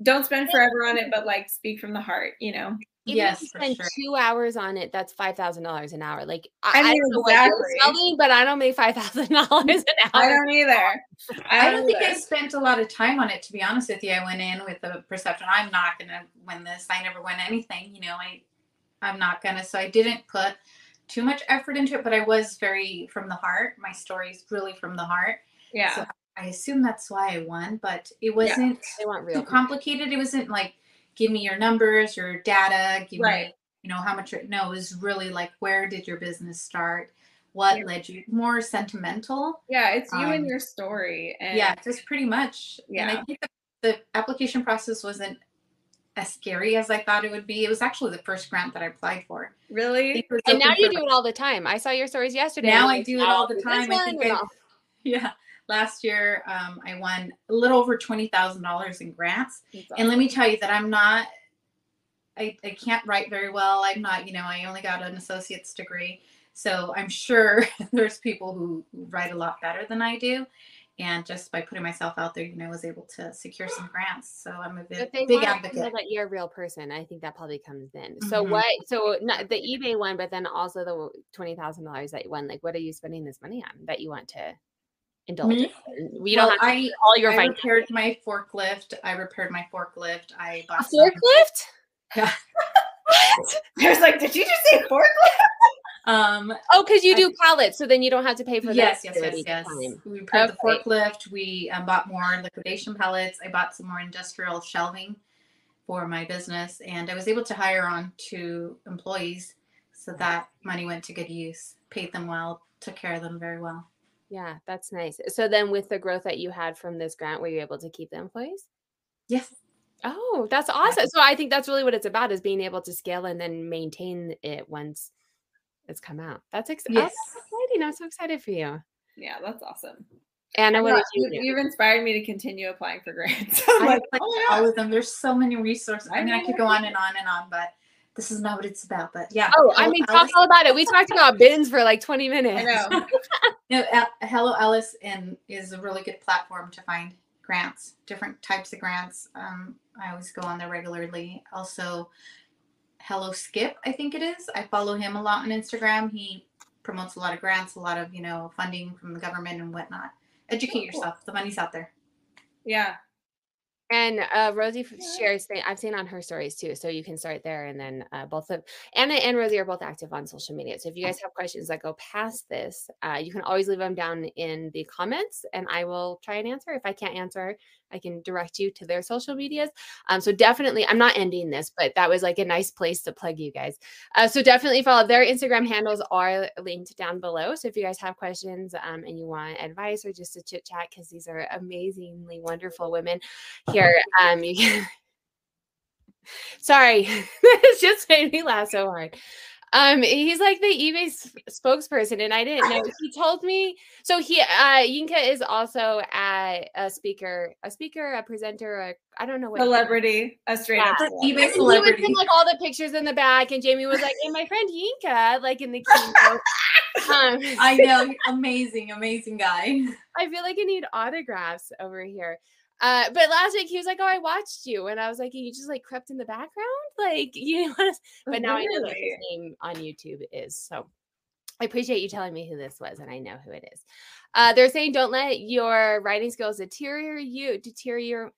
[SPEAKER 3] don't spend forever on it, but like speak from the heart. You know.
[SPEAKER 1] Even yes, if you spend sure. two hours on it, that's five thousand dollars an hour. Like I, I, mean, I don't know exactly. selling, but I don't make five thousand dollars an hour.
[SPEAKER 3] I don't either. I
[SPEAKER 4] don't, I don't think I spent a lot of time on it. To be honest with you, I went in with the perception I'm not going to win this. I never win anything. You know, I I'm not gonna. So I didn't put too much effort into it, but I was very from the heart. My story is really from the heart.
[SPEAKER 3] Yeah.
[SPEAKER 4] So I assume that's why I won, but it wasn't yeah,
[SPEAKER 1] they want real
[SPEAKER 4] too complicated. It wasn't like give me your numbers, your data, give right. me, you know, how much. No, it was really like, where did your business start? What yeah. led you? More sentimental.
[SPEAKER 3] Yeah, it's you um, and your story. And
[SPEAKER 4] yeah, just pretty much. Yeah. And I think the, the application process wasn't as scary as I thought it would be. It was actually the first grant that I applied for.
[SPEAKER 3] Really?
[SPEAKER 1] And now you do it all the time. I saw your stories yesterday.
[SPEAKER 4] Now I do it all the time. I think I, yeah last year um, i won a little over $20000 in grants awesome. and let me tell you that i'm not I, I can't write very well i'm not you know i only got an associate's degree so i'm sure there's people who, write a lot better than i do and just by putting myself out there, you know, I was able to secure some grants. So I'm a big, big advocate.
[SPEAKER 1] that you're a real person. I think that probably comes in. Mm-hmm. So what? So not the eBay one, but then also the twenty thousand dollars that you won. Like, what are you spending this money on that you want to We
[SPEAKER 4] don't have I, all your I repaired my forklift. I repaired my forklift. I bought
[SPEAKER 1] a forklift.
[SPEAKER 3] Yeah. I was like, did you just say forklift?
[SPEAKER 4] Um.
[SPEAKER 1] Oh, because you do pallets, so then you don't have to pay for
[SPEAKER 4] yes, yes, yes, yes. Time. We repaired okay. the forklift. We um, bought more liquidation pallets. I bought some more industrial shelving for my business, and I was able to hire on two employees, so that money went to good use. Paid them well, took care of them very well.
[SPEAKER 1] Yeah, that's nice. So then with the growth that you had from this grant, were you able to keep the employees?
[SPEAKER 4] Yes.
[SPEAKER 1] Oh, that's awesome. So I think that's really what it's about is being able to scale and then maintain it once it's come out. That's, ex- oh, yes. oh, that's exciting. I'm so excited for you.
[SPEAKER 3] Yeah, that's awesome.
[SPEAKER 1] Anna, what
[SPEAKER 3] you, you've inspired me to continue applying for grants.
[SPEAKER 4] i like, oh, yeah. all of them. There's so many resources. I mean, I could go on and on and on, but this is not what it's about. But yeah.
[SPEAKER 1] Oh, I mean, talk all about it. We talked about bins for like 20 minutes.
[SPEAKER 3] I know.
[SPEAKER 4] no, uh, Hello Alice and is a really good platform to find grants, different types of grants. Um, I always go on there regularly. Also, Hello Skip, I think it is. I follow him a lot on Instagram. He promotes a lot of grants, a lot of you know funding from the government and whatnot. Educate yourself. The money's out there.
[SPEAKER 3] Yeah,
[SPEAKER 1] and uh, Rosie shares thing I've seen on her stories too, so you can start there. And then uh, both of Anna and Rosie are both active on social media. So if you guys have questions that go past this, uh, you can always leave them down in the comments, and I will try and answer. If I can't answer, I can direct you to their social medias. Um, so definitely, I'm not ending this, but that was like a nice place to plug you guys. Uh, so definitely follow their Instagram handles are linked down below. So if you guys have questions um, and you want advice or just to chit chat, because these are amazingly wonderful women here, um, you can. Sorry, it's just made me laugh so hard. Um, he's like the eBay s- spokesperson, and I didn't know. He told me so. He uh, Yinka is also a, a speaker, a speaker, a presenter. A, I don't know what
[SPEAKER 3] Celebrity, a straight up
[SPEAKER 1] Yeah.
[SPEAKER 3] celebrity.
[SPEAKER 4] eBay
[SPEAKER 1] And he was
[SPEAKER 4] celebrity.
[SPEAKER 1] in like all the pictures in the back, and Jamie was like, "And my friend Yinka," like in the keynote. um,
[SPEAKER 4] I know, amazing, amazing guy.
[SPEAKER 1] I feel like I need autographs over here. Uh, but last week he was like, "Oh, I watched you," and I was like, "You just like crept in the background, like you know." what- But now I know what his name on YouTube is. So I appreciate you telling me who this was, and I know who it is. Uh, they're saying, "Don't let your writing skills deteriorate you." Deteriorate.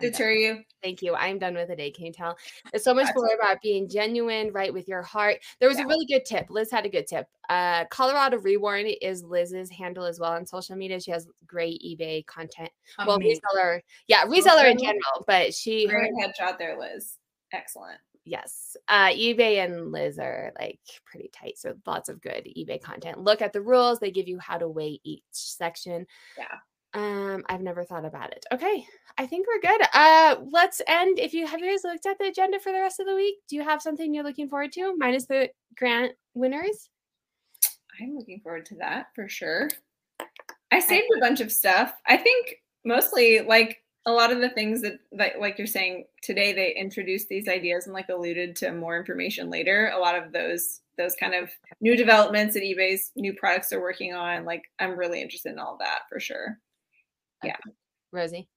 [SPEAKER 3] Deter you.
[SPEAKER 1] Thank you. I'm done with the day. Can you tell? It's so much more about being genuine, right with your heart. There was
[SPEAKER 3] Yeah.
[SPEAKER 1] a really good tip. Liz had a good tip. Uh, Colorado Reborn is Liz's handle as well on social media. She has great eBay content.
[SPEAKER 4] Amazing.
[SPEAKER 1] Well, reseller, yeah, reseller in general, but she,
[SPEAKER 3] Great headshot there, Liz. Excellent.
[SPEAKER 1] yes, uh, eBay and Liz are like pretty tight. So lots of good eBay content. Look at the rules. They give you how to weigh each section.
[SPEAKER 3] Yeah.
[SPEAKER 1] Um, I've never thought about it. Okay, I think we're good. Uh, let's end. If you have you guys looked at the agenda for the rest of the week, do you have something you're looking forward to? Minus the grant winners.
[SPEAKER 3] I'm looking forward to that for sure. I saved a bunch of stuff. I think mostly like a lot of the things that like like you're saying today they introduced these ideas and like alluded to more information later. A lot of those those kind of new developments that eBay's new products are working on. Like I'm really interested in all that for sure.
[SPEAKER 1] Rosie.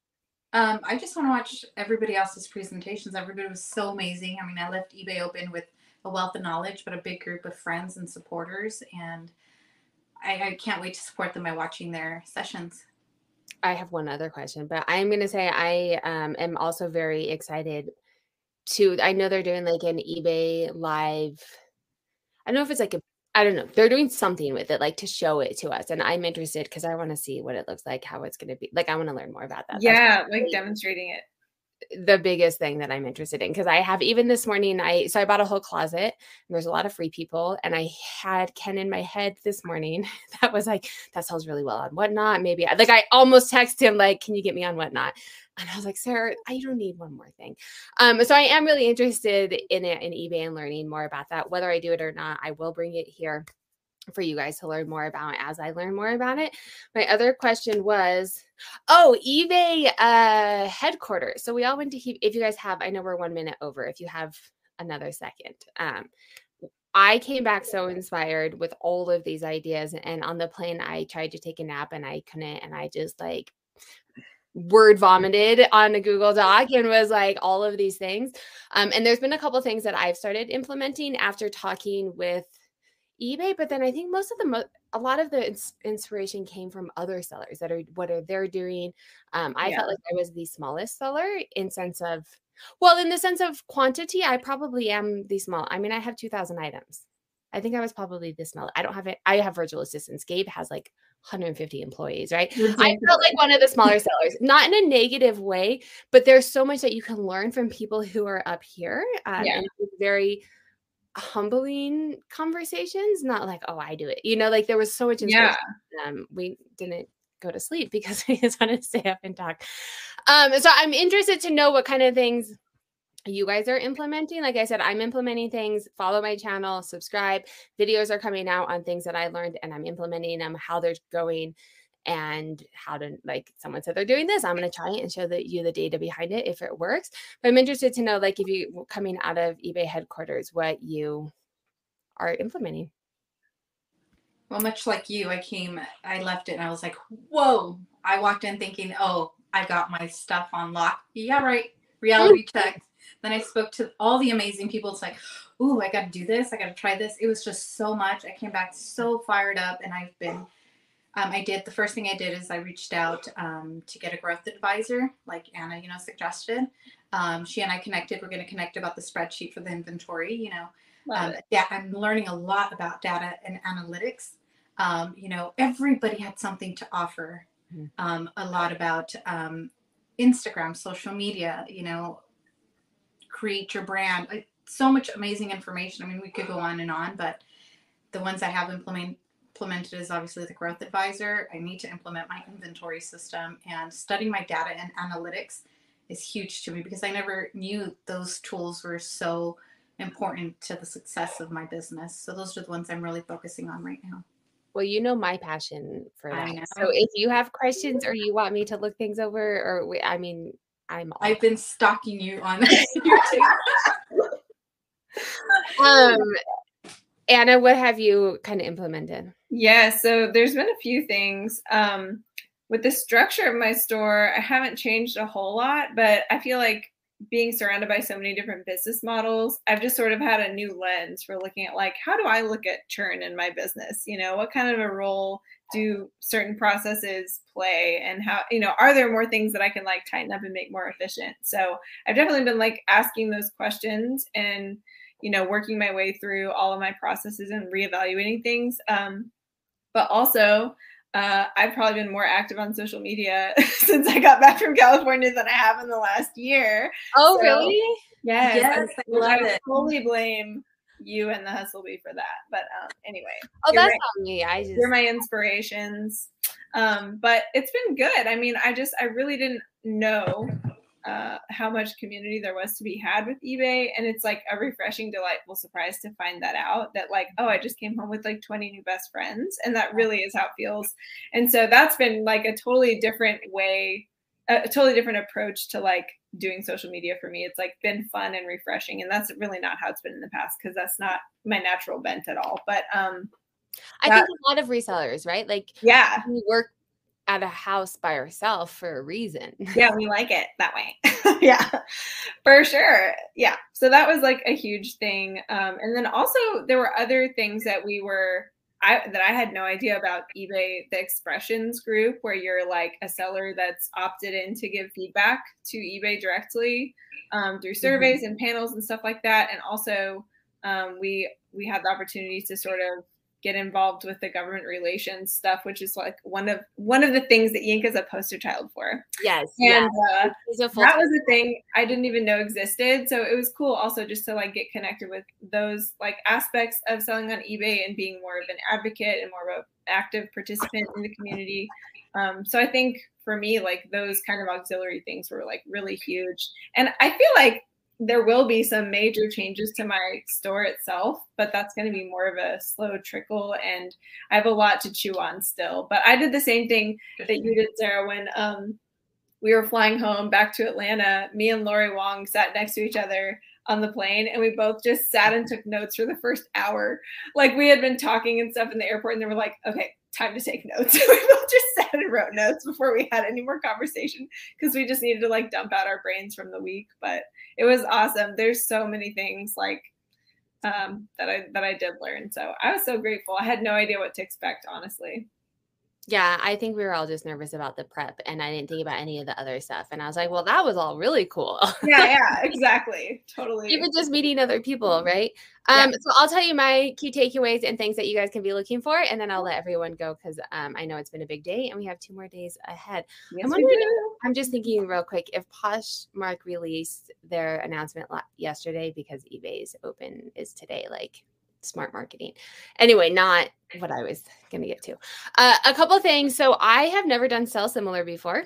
[SPEAKER 4] Um, I just want to watch everybody else's presentations. Everybody was so amazing. I mean, I left eBay open with a wealth of knowledge, but a big group of friends and supporters, and I, I can't wait to support them by watching their sessions.
[SPEAKER 1] I have one other question, but I'm going to say I um, am also very excited to. I know they're doing like an eBay live. I don't know if it's like a. I don't know. They're doing something with it, like to show it to us, and I'm interested because I want to see what it looks like, how it's going to be. Like I want to learn more about that.
[SPEAKER 3] Yeah, like demonstrating it.
[SPEAKER 1] The biggest thing that I'm interested in because I have even this morning. I so I bought a whole closet. And there's a lot of free people, and I had Ken in my head this morning that was like, "That sells really well on Whatnot." Maybe like I almost texted him like, "Can you get me on Whatnot?" And I was like, "Sarah, I don't need one more thing." Um, so I am really interested in it in eBay and learning more about that. Whether I do it or not, I will bring it here for you guys to learn more about as I learn more about it. My other question was, oh, eBay uh headquarters. So we all went to he- if you guys have, I know we're one minute over. If you have another second. Um I came back so inspired with all of these ideas. And on the plane, I tried to take a nap and I couldn't. And I just like word vomited on a Google Doc and was like all of these things. Um, and there's been a couple things that I've started implementing after talking with eBay, but then I think most of the mo- a lot of the ins- inspiration came from other sellers that are what are they're doing. Um, I
[SPEAKER 3] Yeah.
[SPEAKER 1] felt like I was the smallest seller in sense of, well, in the sense of quantity, I probably am the small. I mean, I have two thousand items. I think I was probably the small. I don't have it. I have virtual assistants. Gabe has like 150 employees, right? I felt like one of the smaller sellers, not in a negative way, but there's so much that you can learn from people who are up here. Um,
[SPEAKER 3] Yeah.
[SPEAKER 1] very humbling conversations, not like, oh, I do it. You know, like there was so much inspiration.
[SPEAKER 3] Yeah.
[SPEAKER 1] Um, we didn't go to sleep because we just wanted to stay up and talk. Um, so I'm interested to know what kind of things you guys are implementing. Like I said, I'm implementing things. Follow my channel, subscribe. Videos are coming out on things that I learned and I'm implementing them, how they're going, and how to like someone said they're doing this. I'm going to try it and show the, you the data behind it if it works. But I'm interested to know, like, if you coming out of eBay headquarters, what you are implementing.
[SPEAKER 4] Well, much like you, I came, I left it and I was like, whoa. I walked in thinking, oh, I got my stuff on lock. Yeah, right. Reality check. Then I spoke to all the amazing people. It's like, ooh, I got to do this. I got to try this. It was just so much. I came back so fired up and I've been, um, I did, the first thing I did is I reached out um, to get a growth advisor, like Anna, you know, suggested. Um, she and I connected. We're going to connect about the spreadsheet for the inventory, you know, um, yeah, I'm learning a lot about data and analytics. Um, you know, everybody had something to offer.
[SPEAKER 1] Mhm.
[SPEAKER 4] Um, a lot about um, Instagram, social media. You know, create your brand. Like, so much amazing information. I mean, we could go on and on, but the ones I have implement, implemented is obviously the growth advisor. I need to implement my inventory system and studying my data and analytics is huge to me because I never knew those tools were so important to the success of my business. So those are the ones I'm really focusing on right now.
[SPEAKER 1] Well, you know my passion for that. So if you have questions or you want me to look things over, or we- I mean, I'm
[SPEAKER 4] I've been stalking you on YouTube.
[SPEAKER 1] um Anna, what have you kind of implemented?
[SPEAKER 3] Yeah, so there's been a few things. Um, with the structure of my store, I haven't changed a whole lot, but I feel like being surrounded by so many different business models, I've just sort of had a new lens for looking at like, how do I look at churn in my business? You know, what kind of a role do certain processes play and how, you know, are there more things that I can like tighten up and make more efficient? So I've definitely been like asking those questions and you know working my way through all of my processes and reevaluating things um, but also uh, i've probably been more active on social media since i got back from california than i have in the last year
[SPEAKER 1] Oh,
[SPEAKER 3] So-
[SPEAKER 1] really?
[SPEAKER 3] yes,
[SPEAKER 4] Yes, I
[SPEAKER 3] I,
[SPEAKER 4] love
[SPEAKER 3] I
[SPEAKER 4] it.
[SPEAKER 3] totally blame you and the hustle bee for that but um, anyway
[SPEAKER 1] Oh, that's
[SPEAKER 3] right.
[SPEAKER 1] not me. I just
[SPEAKER 3] you're my inspirations um, but it's been good i mean i just i really didn't know uh, how much community there was to be had with ebay. And it's like a refreshing delightful surprise to find that out that like oh i just came home with like 20 new best friends. And that really is how it feels. And so that's been like a totally different way a a totally different approach to like doing social media for me. It's like been fun and refreshing. And that's really not how it's been in the past because that's not my natural bent at all. But um
[SPEAKER 1] I
[SPEAKER 3] that-
[SPEAKER 1] think a lot of resellers, right? Like
[SPEAKER 3] yeah.
[SPEAKER 1] we work at a house by herself for a reason.
[SPEAKER 3] yeah we like it that way yeah for sure yeah so that was like a huge thing um, and then also there were other things that we were I, that I had no idea about eBay, the expressions group, where you're like a seller that's opted in to give feedback to eBay directly um, through surveys and panels and stuff like that. And also, um, we we had the opportunity to sort of get involved with the government relations stuff, which is like one of one of the things that Yink is a poster child for.
[SPEAKER 1] Yes.
[SPEAKER 3] And
[SPEAKER 1] yeah.
[SPEAKER 3] uh,
[SPEAKER 1] He's a full
[SPEAKER 3] that was a thing I didn't even know existed. So it was cool also just to like get connected with those like aspects of selling on eBay and being more of an advocate and more of an active participant in the community. Um, so I think for me, like those kind of auxiliary things were like really huge. And I feel like there will be some major changes to my store itself, but that's going to be more of a slow trickle. And I have a lot to chew on still. But I did the same thing that you did, Sarah, when um, we were flying home back to Atlanta. Me and Lori Wong sat next to each other on the plane, and we both just sat and took notes for the first hour. Like we had been talking and stuff in the airport, and they were like, "Okay, time to take notes." we both just sat and wrote notes before we had any more conversation because we just needed to like dump out our brains from the week. But it was awesome. There's so many things like um, that I that I did learn. So I was so grateful. I had no idea what to expect, honestly.
[SPEAKER 1] Yeah, I think we were all just nervous about the prep and I didn't think about any of the other stuff. And I was like, well, that was all really cool.
[SPEAKER 3] Yeah, yeah, exactly, totally.
[SPEAKER 1] Even just meeting other people, right?
[SPEAKER 3] Yeah.
[SPEAKER 1] Um, so I'll tell you my key takeaways and things that you guys can be looking for, and then I'll let everyone go because um, I know it's been a big day and we have two more days ahead.
[SPEAKER 3] yes,
[SPEAKER 1] I'm wondering. I'm just thinking real quick if Poshmark released their announcement yesterday because eBay's open is today, like smart marketing. Anyway, not what I was going to get to. Uh, a couple things. So I have never done sell similar before.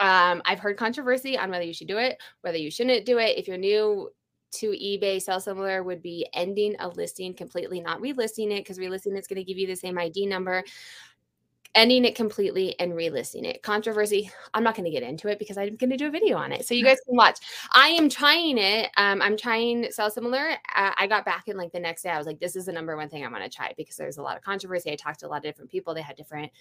[SPEAKER 1] Um, I've heard controversy on whether you should do it, whether you shouldn't do it. If you're new to eBay, sell similar would be ending a listing completely, not relisting it because relisting is going to give you the same ID number ending it completely and relisting it. Controversy, I'm not going to get into it because I'm going to do a video on it. So you guys can watch. I am trying it. Um, I'm trying Sell Similar. Uh, I got back in like the next day. I was like, this is the number one thing I want to try because there's a lot of controversy. I talked to a lot of different people. They had different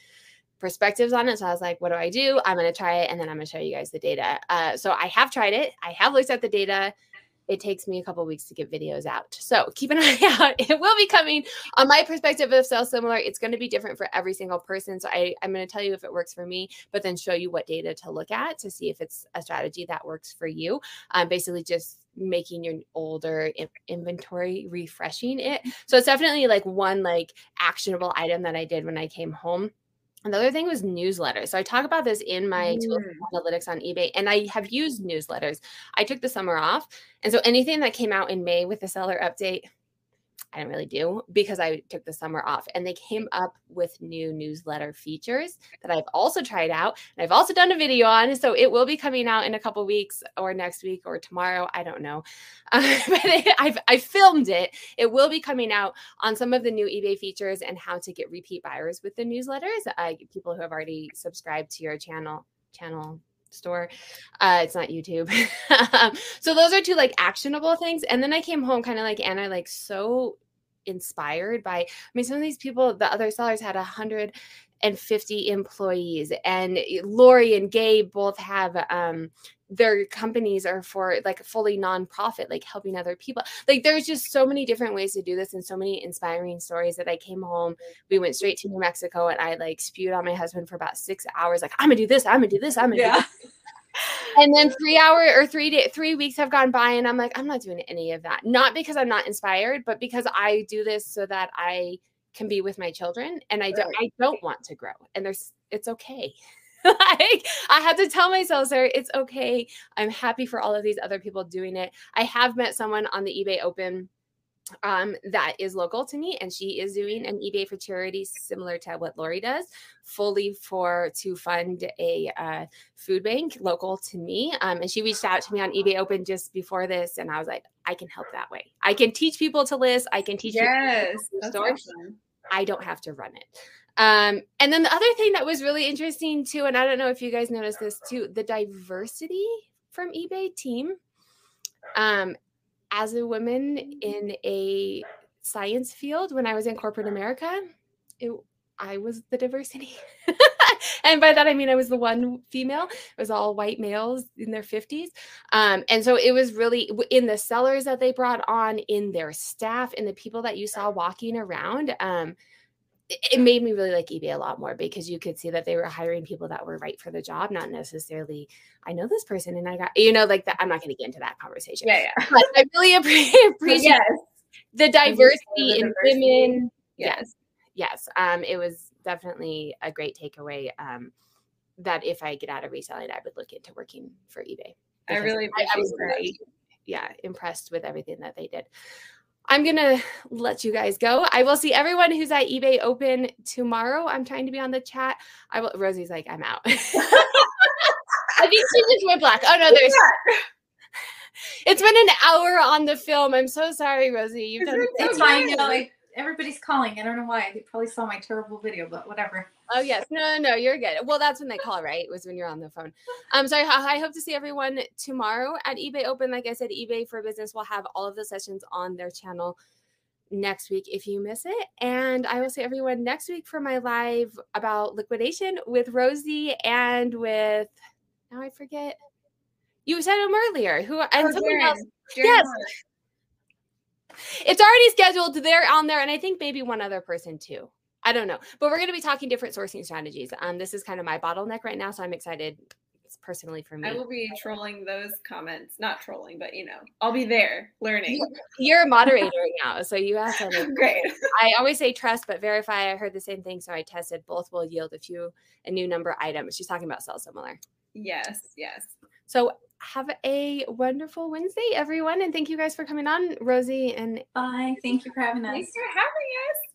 [SPEAKER 1] perspectives on it. So I was like, what do I do? I'm going to try it and then I'm going to show you guys the data. Uh, so I have tried it. I have looked at the data. It takes me a couple weeks to get videos out. So keep an eye out. It will be coming on my perspective of sell similar. It's going to be different for every single person. So I, I'm going to tell you if it works for me, but then show you what data to look at to see if it's a strategy that works for you. Um, basically, just making your older in- inventory refreshing it. So it's definitely like one like actionable item that I did when I came home. Another thing was newsletters. So I talk about this in my tools
[SPEAKER 3] Mm.
[SPEAKER 1] and analytics on eBay, and I have used newsletters. I took the summer off, and so anything that came out in May with the seller update, I didn't really do because I took the summer off. And they came up with new newsletter features that I've also tried out. And I've also done a video on. So it will be coming out in a couple weeks or next week or tomorrow. I don't know. Uh, but I've, I filmed it. It will be coming out on some of the new eBay features and how to get repeat buyers with the newsletters. Uh, people who have already subscribed to your channel channel store. Uh, it's not YouTube. so those are two like actionable things. And then I came home kind of like Anna, like so inspired by. I mean, some of these people, the other sellers had a hundred and fifty employees, and Lori and Gabe both have um, their companies are for like fully nonprofit, like helping other people. Like there's just so many different ways to do this and so many inspiring stories that I came home. We went straight to New Mexico and I like spewed on my husband for about six hours, like, I'm gonna do this, I'm gonna do this, I'm gonna yeah. do this. and then three hour or three day three weeks have gone by and I'm like, I'm not doing any of that. Not because I'm not inspired, but because I do this so that I can be with my children and I don't I don't want to grow. And there's it's okay. like I had to tell myself, sir, it's okay. I'm happy for all of these other people doing it. I have met someone on the eBay Open um, that is local to me, and she is doing an eBay for charity similar to what Lori does, fully for to fund a uh, food bank local to me. Um, and she reached out to me on eBay Open just before this, and I was like, I can help that way. I can teach people to list. I can teach
[SPEAKER 3] yes,
[SPEAKER 1] to Awesome. I don't have to run it. Um, and then the other thing that was really interesting too, and I don't know if you guys noticed this too, the diversity from eBay team. Um, as a woman in a science field when I was in corporate America, it, I was the diversity. and by that I mean I was the one female. It was all white males in their 50s. Um, and so it was really in the sellers that they brought on, in their staff, in the people that you saw walking around. Um, it made me really like eBay a lot more because you could see that they were hiring people that were right for the job, not necessarily, I know this person and I got, you know, like that. I'm not going to get into that conversation.
[SPEAKER 3] Yeah. yeah.
[SPEAKER 1] But I really appreciate yes. the diversity the in diversity. women. Yes. Yes. Um, it was definitely a great takeaway. Um, that if I get out of reselling, I would look into working for eBay.
[SPEAKER 3] I really I, I was very,
[SPEAKER 1] yeah, impressed with everything that they did. I'm going to let you guys go. I will see everyone who's at eBay Open tomorrow. I'm trying to be on the chat. I will. Rosie's like, I'm out. I think she just went black. Oh, no, there's. It's been an hour on the film. I'm so sorry, Rosie. You've done
[SPEAKER 4] it's fine. Like, everybody's calling. I don't know why. They probably saw my terrible video, but whatever.
[SPEAKER 1] Oh yes, no, no, no, you're good. Well, that's when they call, right? It was when you're on the phone. Um, so I, I hope to see everyone tomorrow at eBay Open. Like I said, eBay for Business will have all of the sessions on their channel next week if you miss it. And I will see everyone next week for my live about liquidation with Rosie and with now I forget. You said him earlier. Who and oh, someone else. yes. It's already scheduled. They're on there, and I think maybe one other person too. I don't know, but we're going to be talking different sourcing strategies. Um, this is kind of my bottleneck right now, so I'm excited. It's personally for me.
[SPEAKER 3] I will be trolling those comments, not trolling, but you know, I'll be there learning.
[SPEAKER 1] You're a moderator now, so you have to.
[SPEAKER 3] Great.
[SPEAKER 1] I always say trust, but verify. I heard the same thing, so I tested. Both will yield a few a new number items. She's talking about sell similar.
[SPEAKER 3] Yes. Yes.
[SPEAKER 1] So have a wonderful Wednesday, everyone. And thank you guys for coming on, Rosie and
[SPEAKER 4] Bye. Thank you for having us.
[SPEAKER 3] Thanks for having us.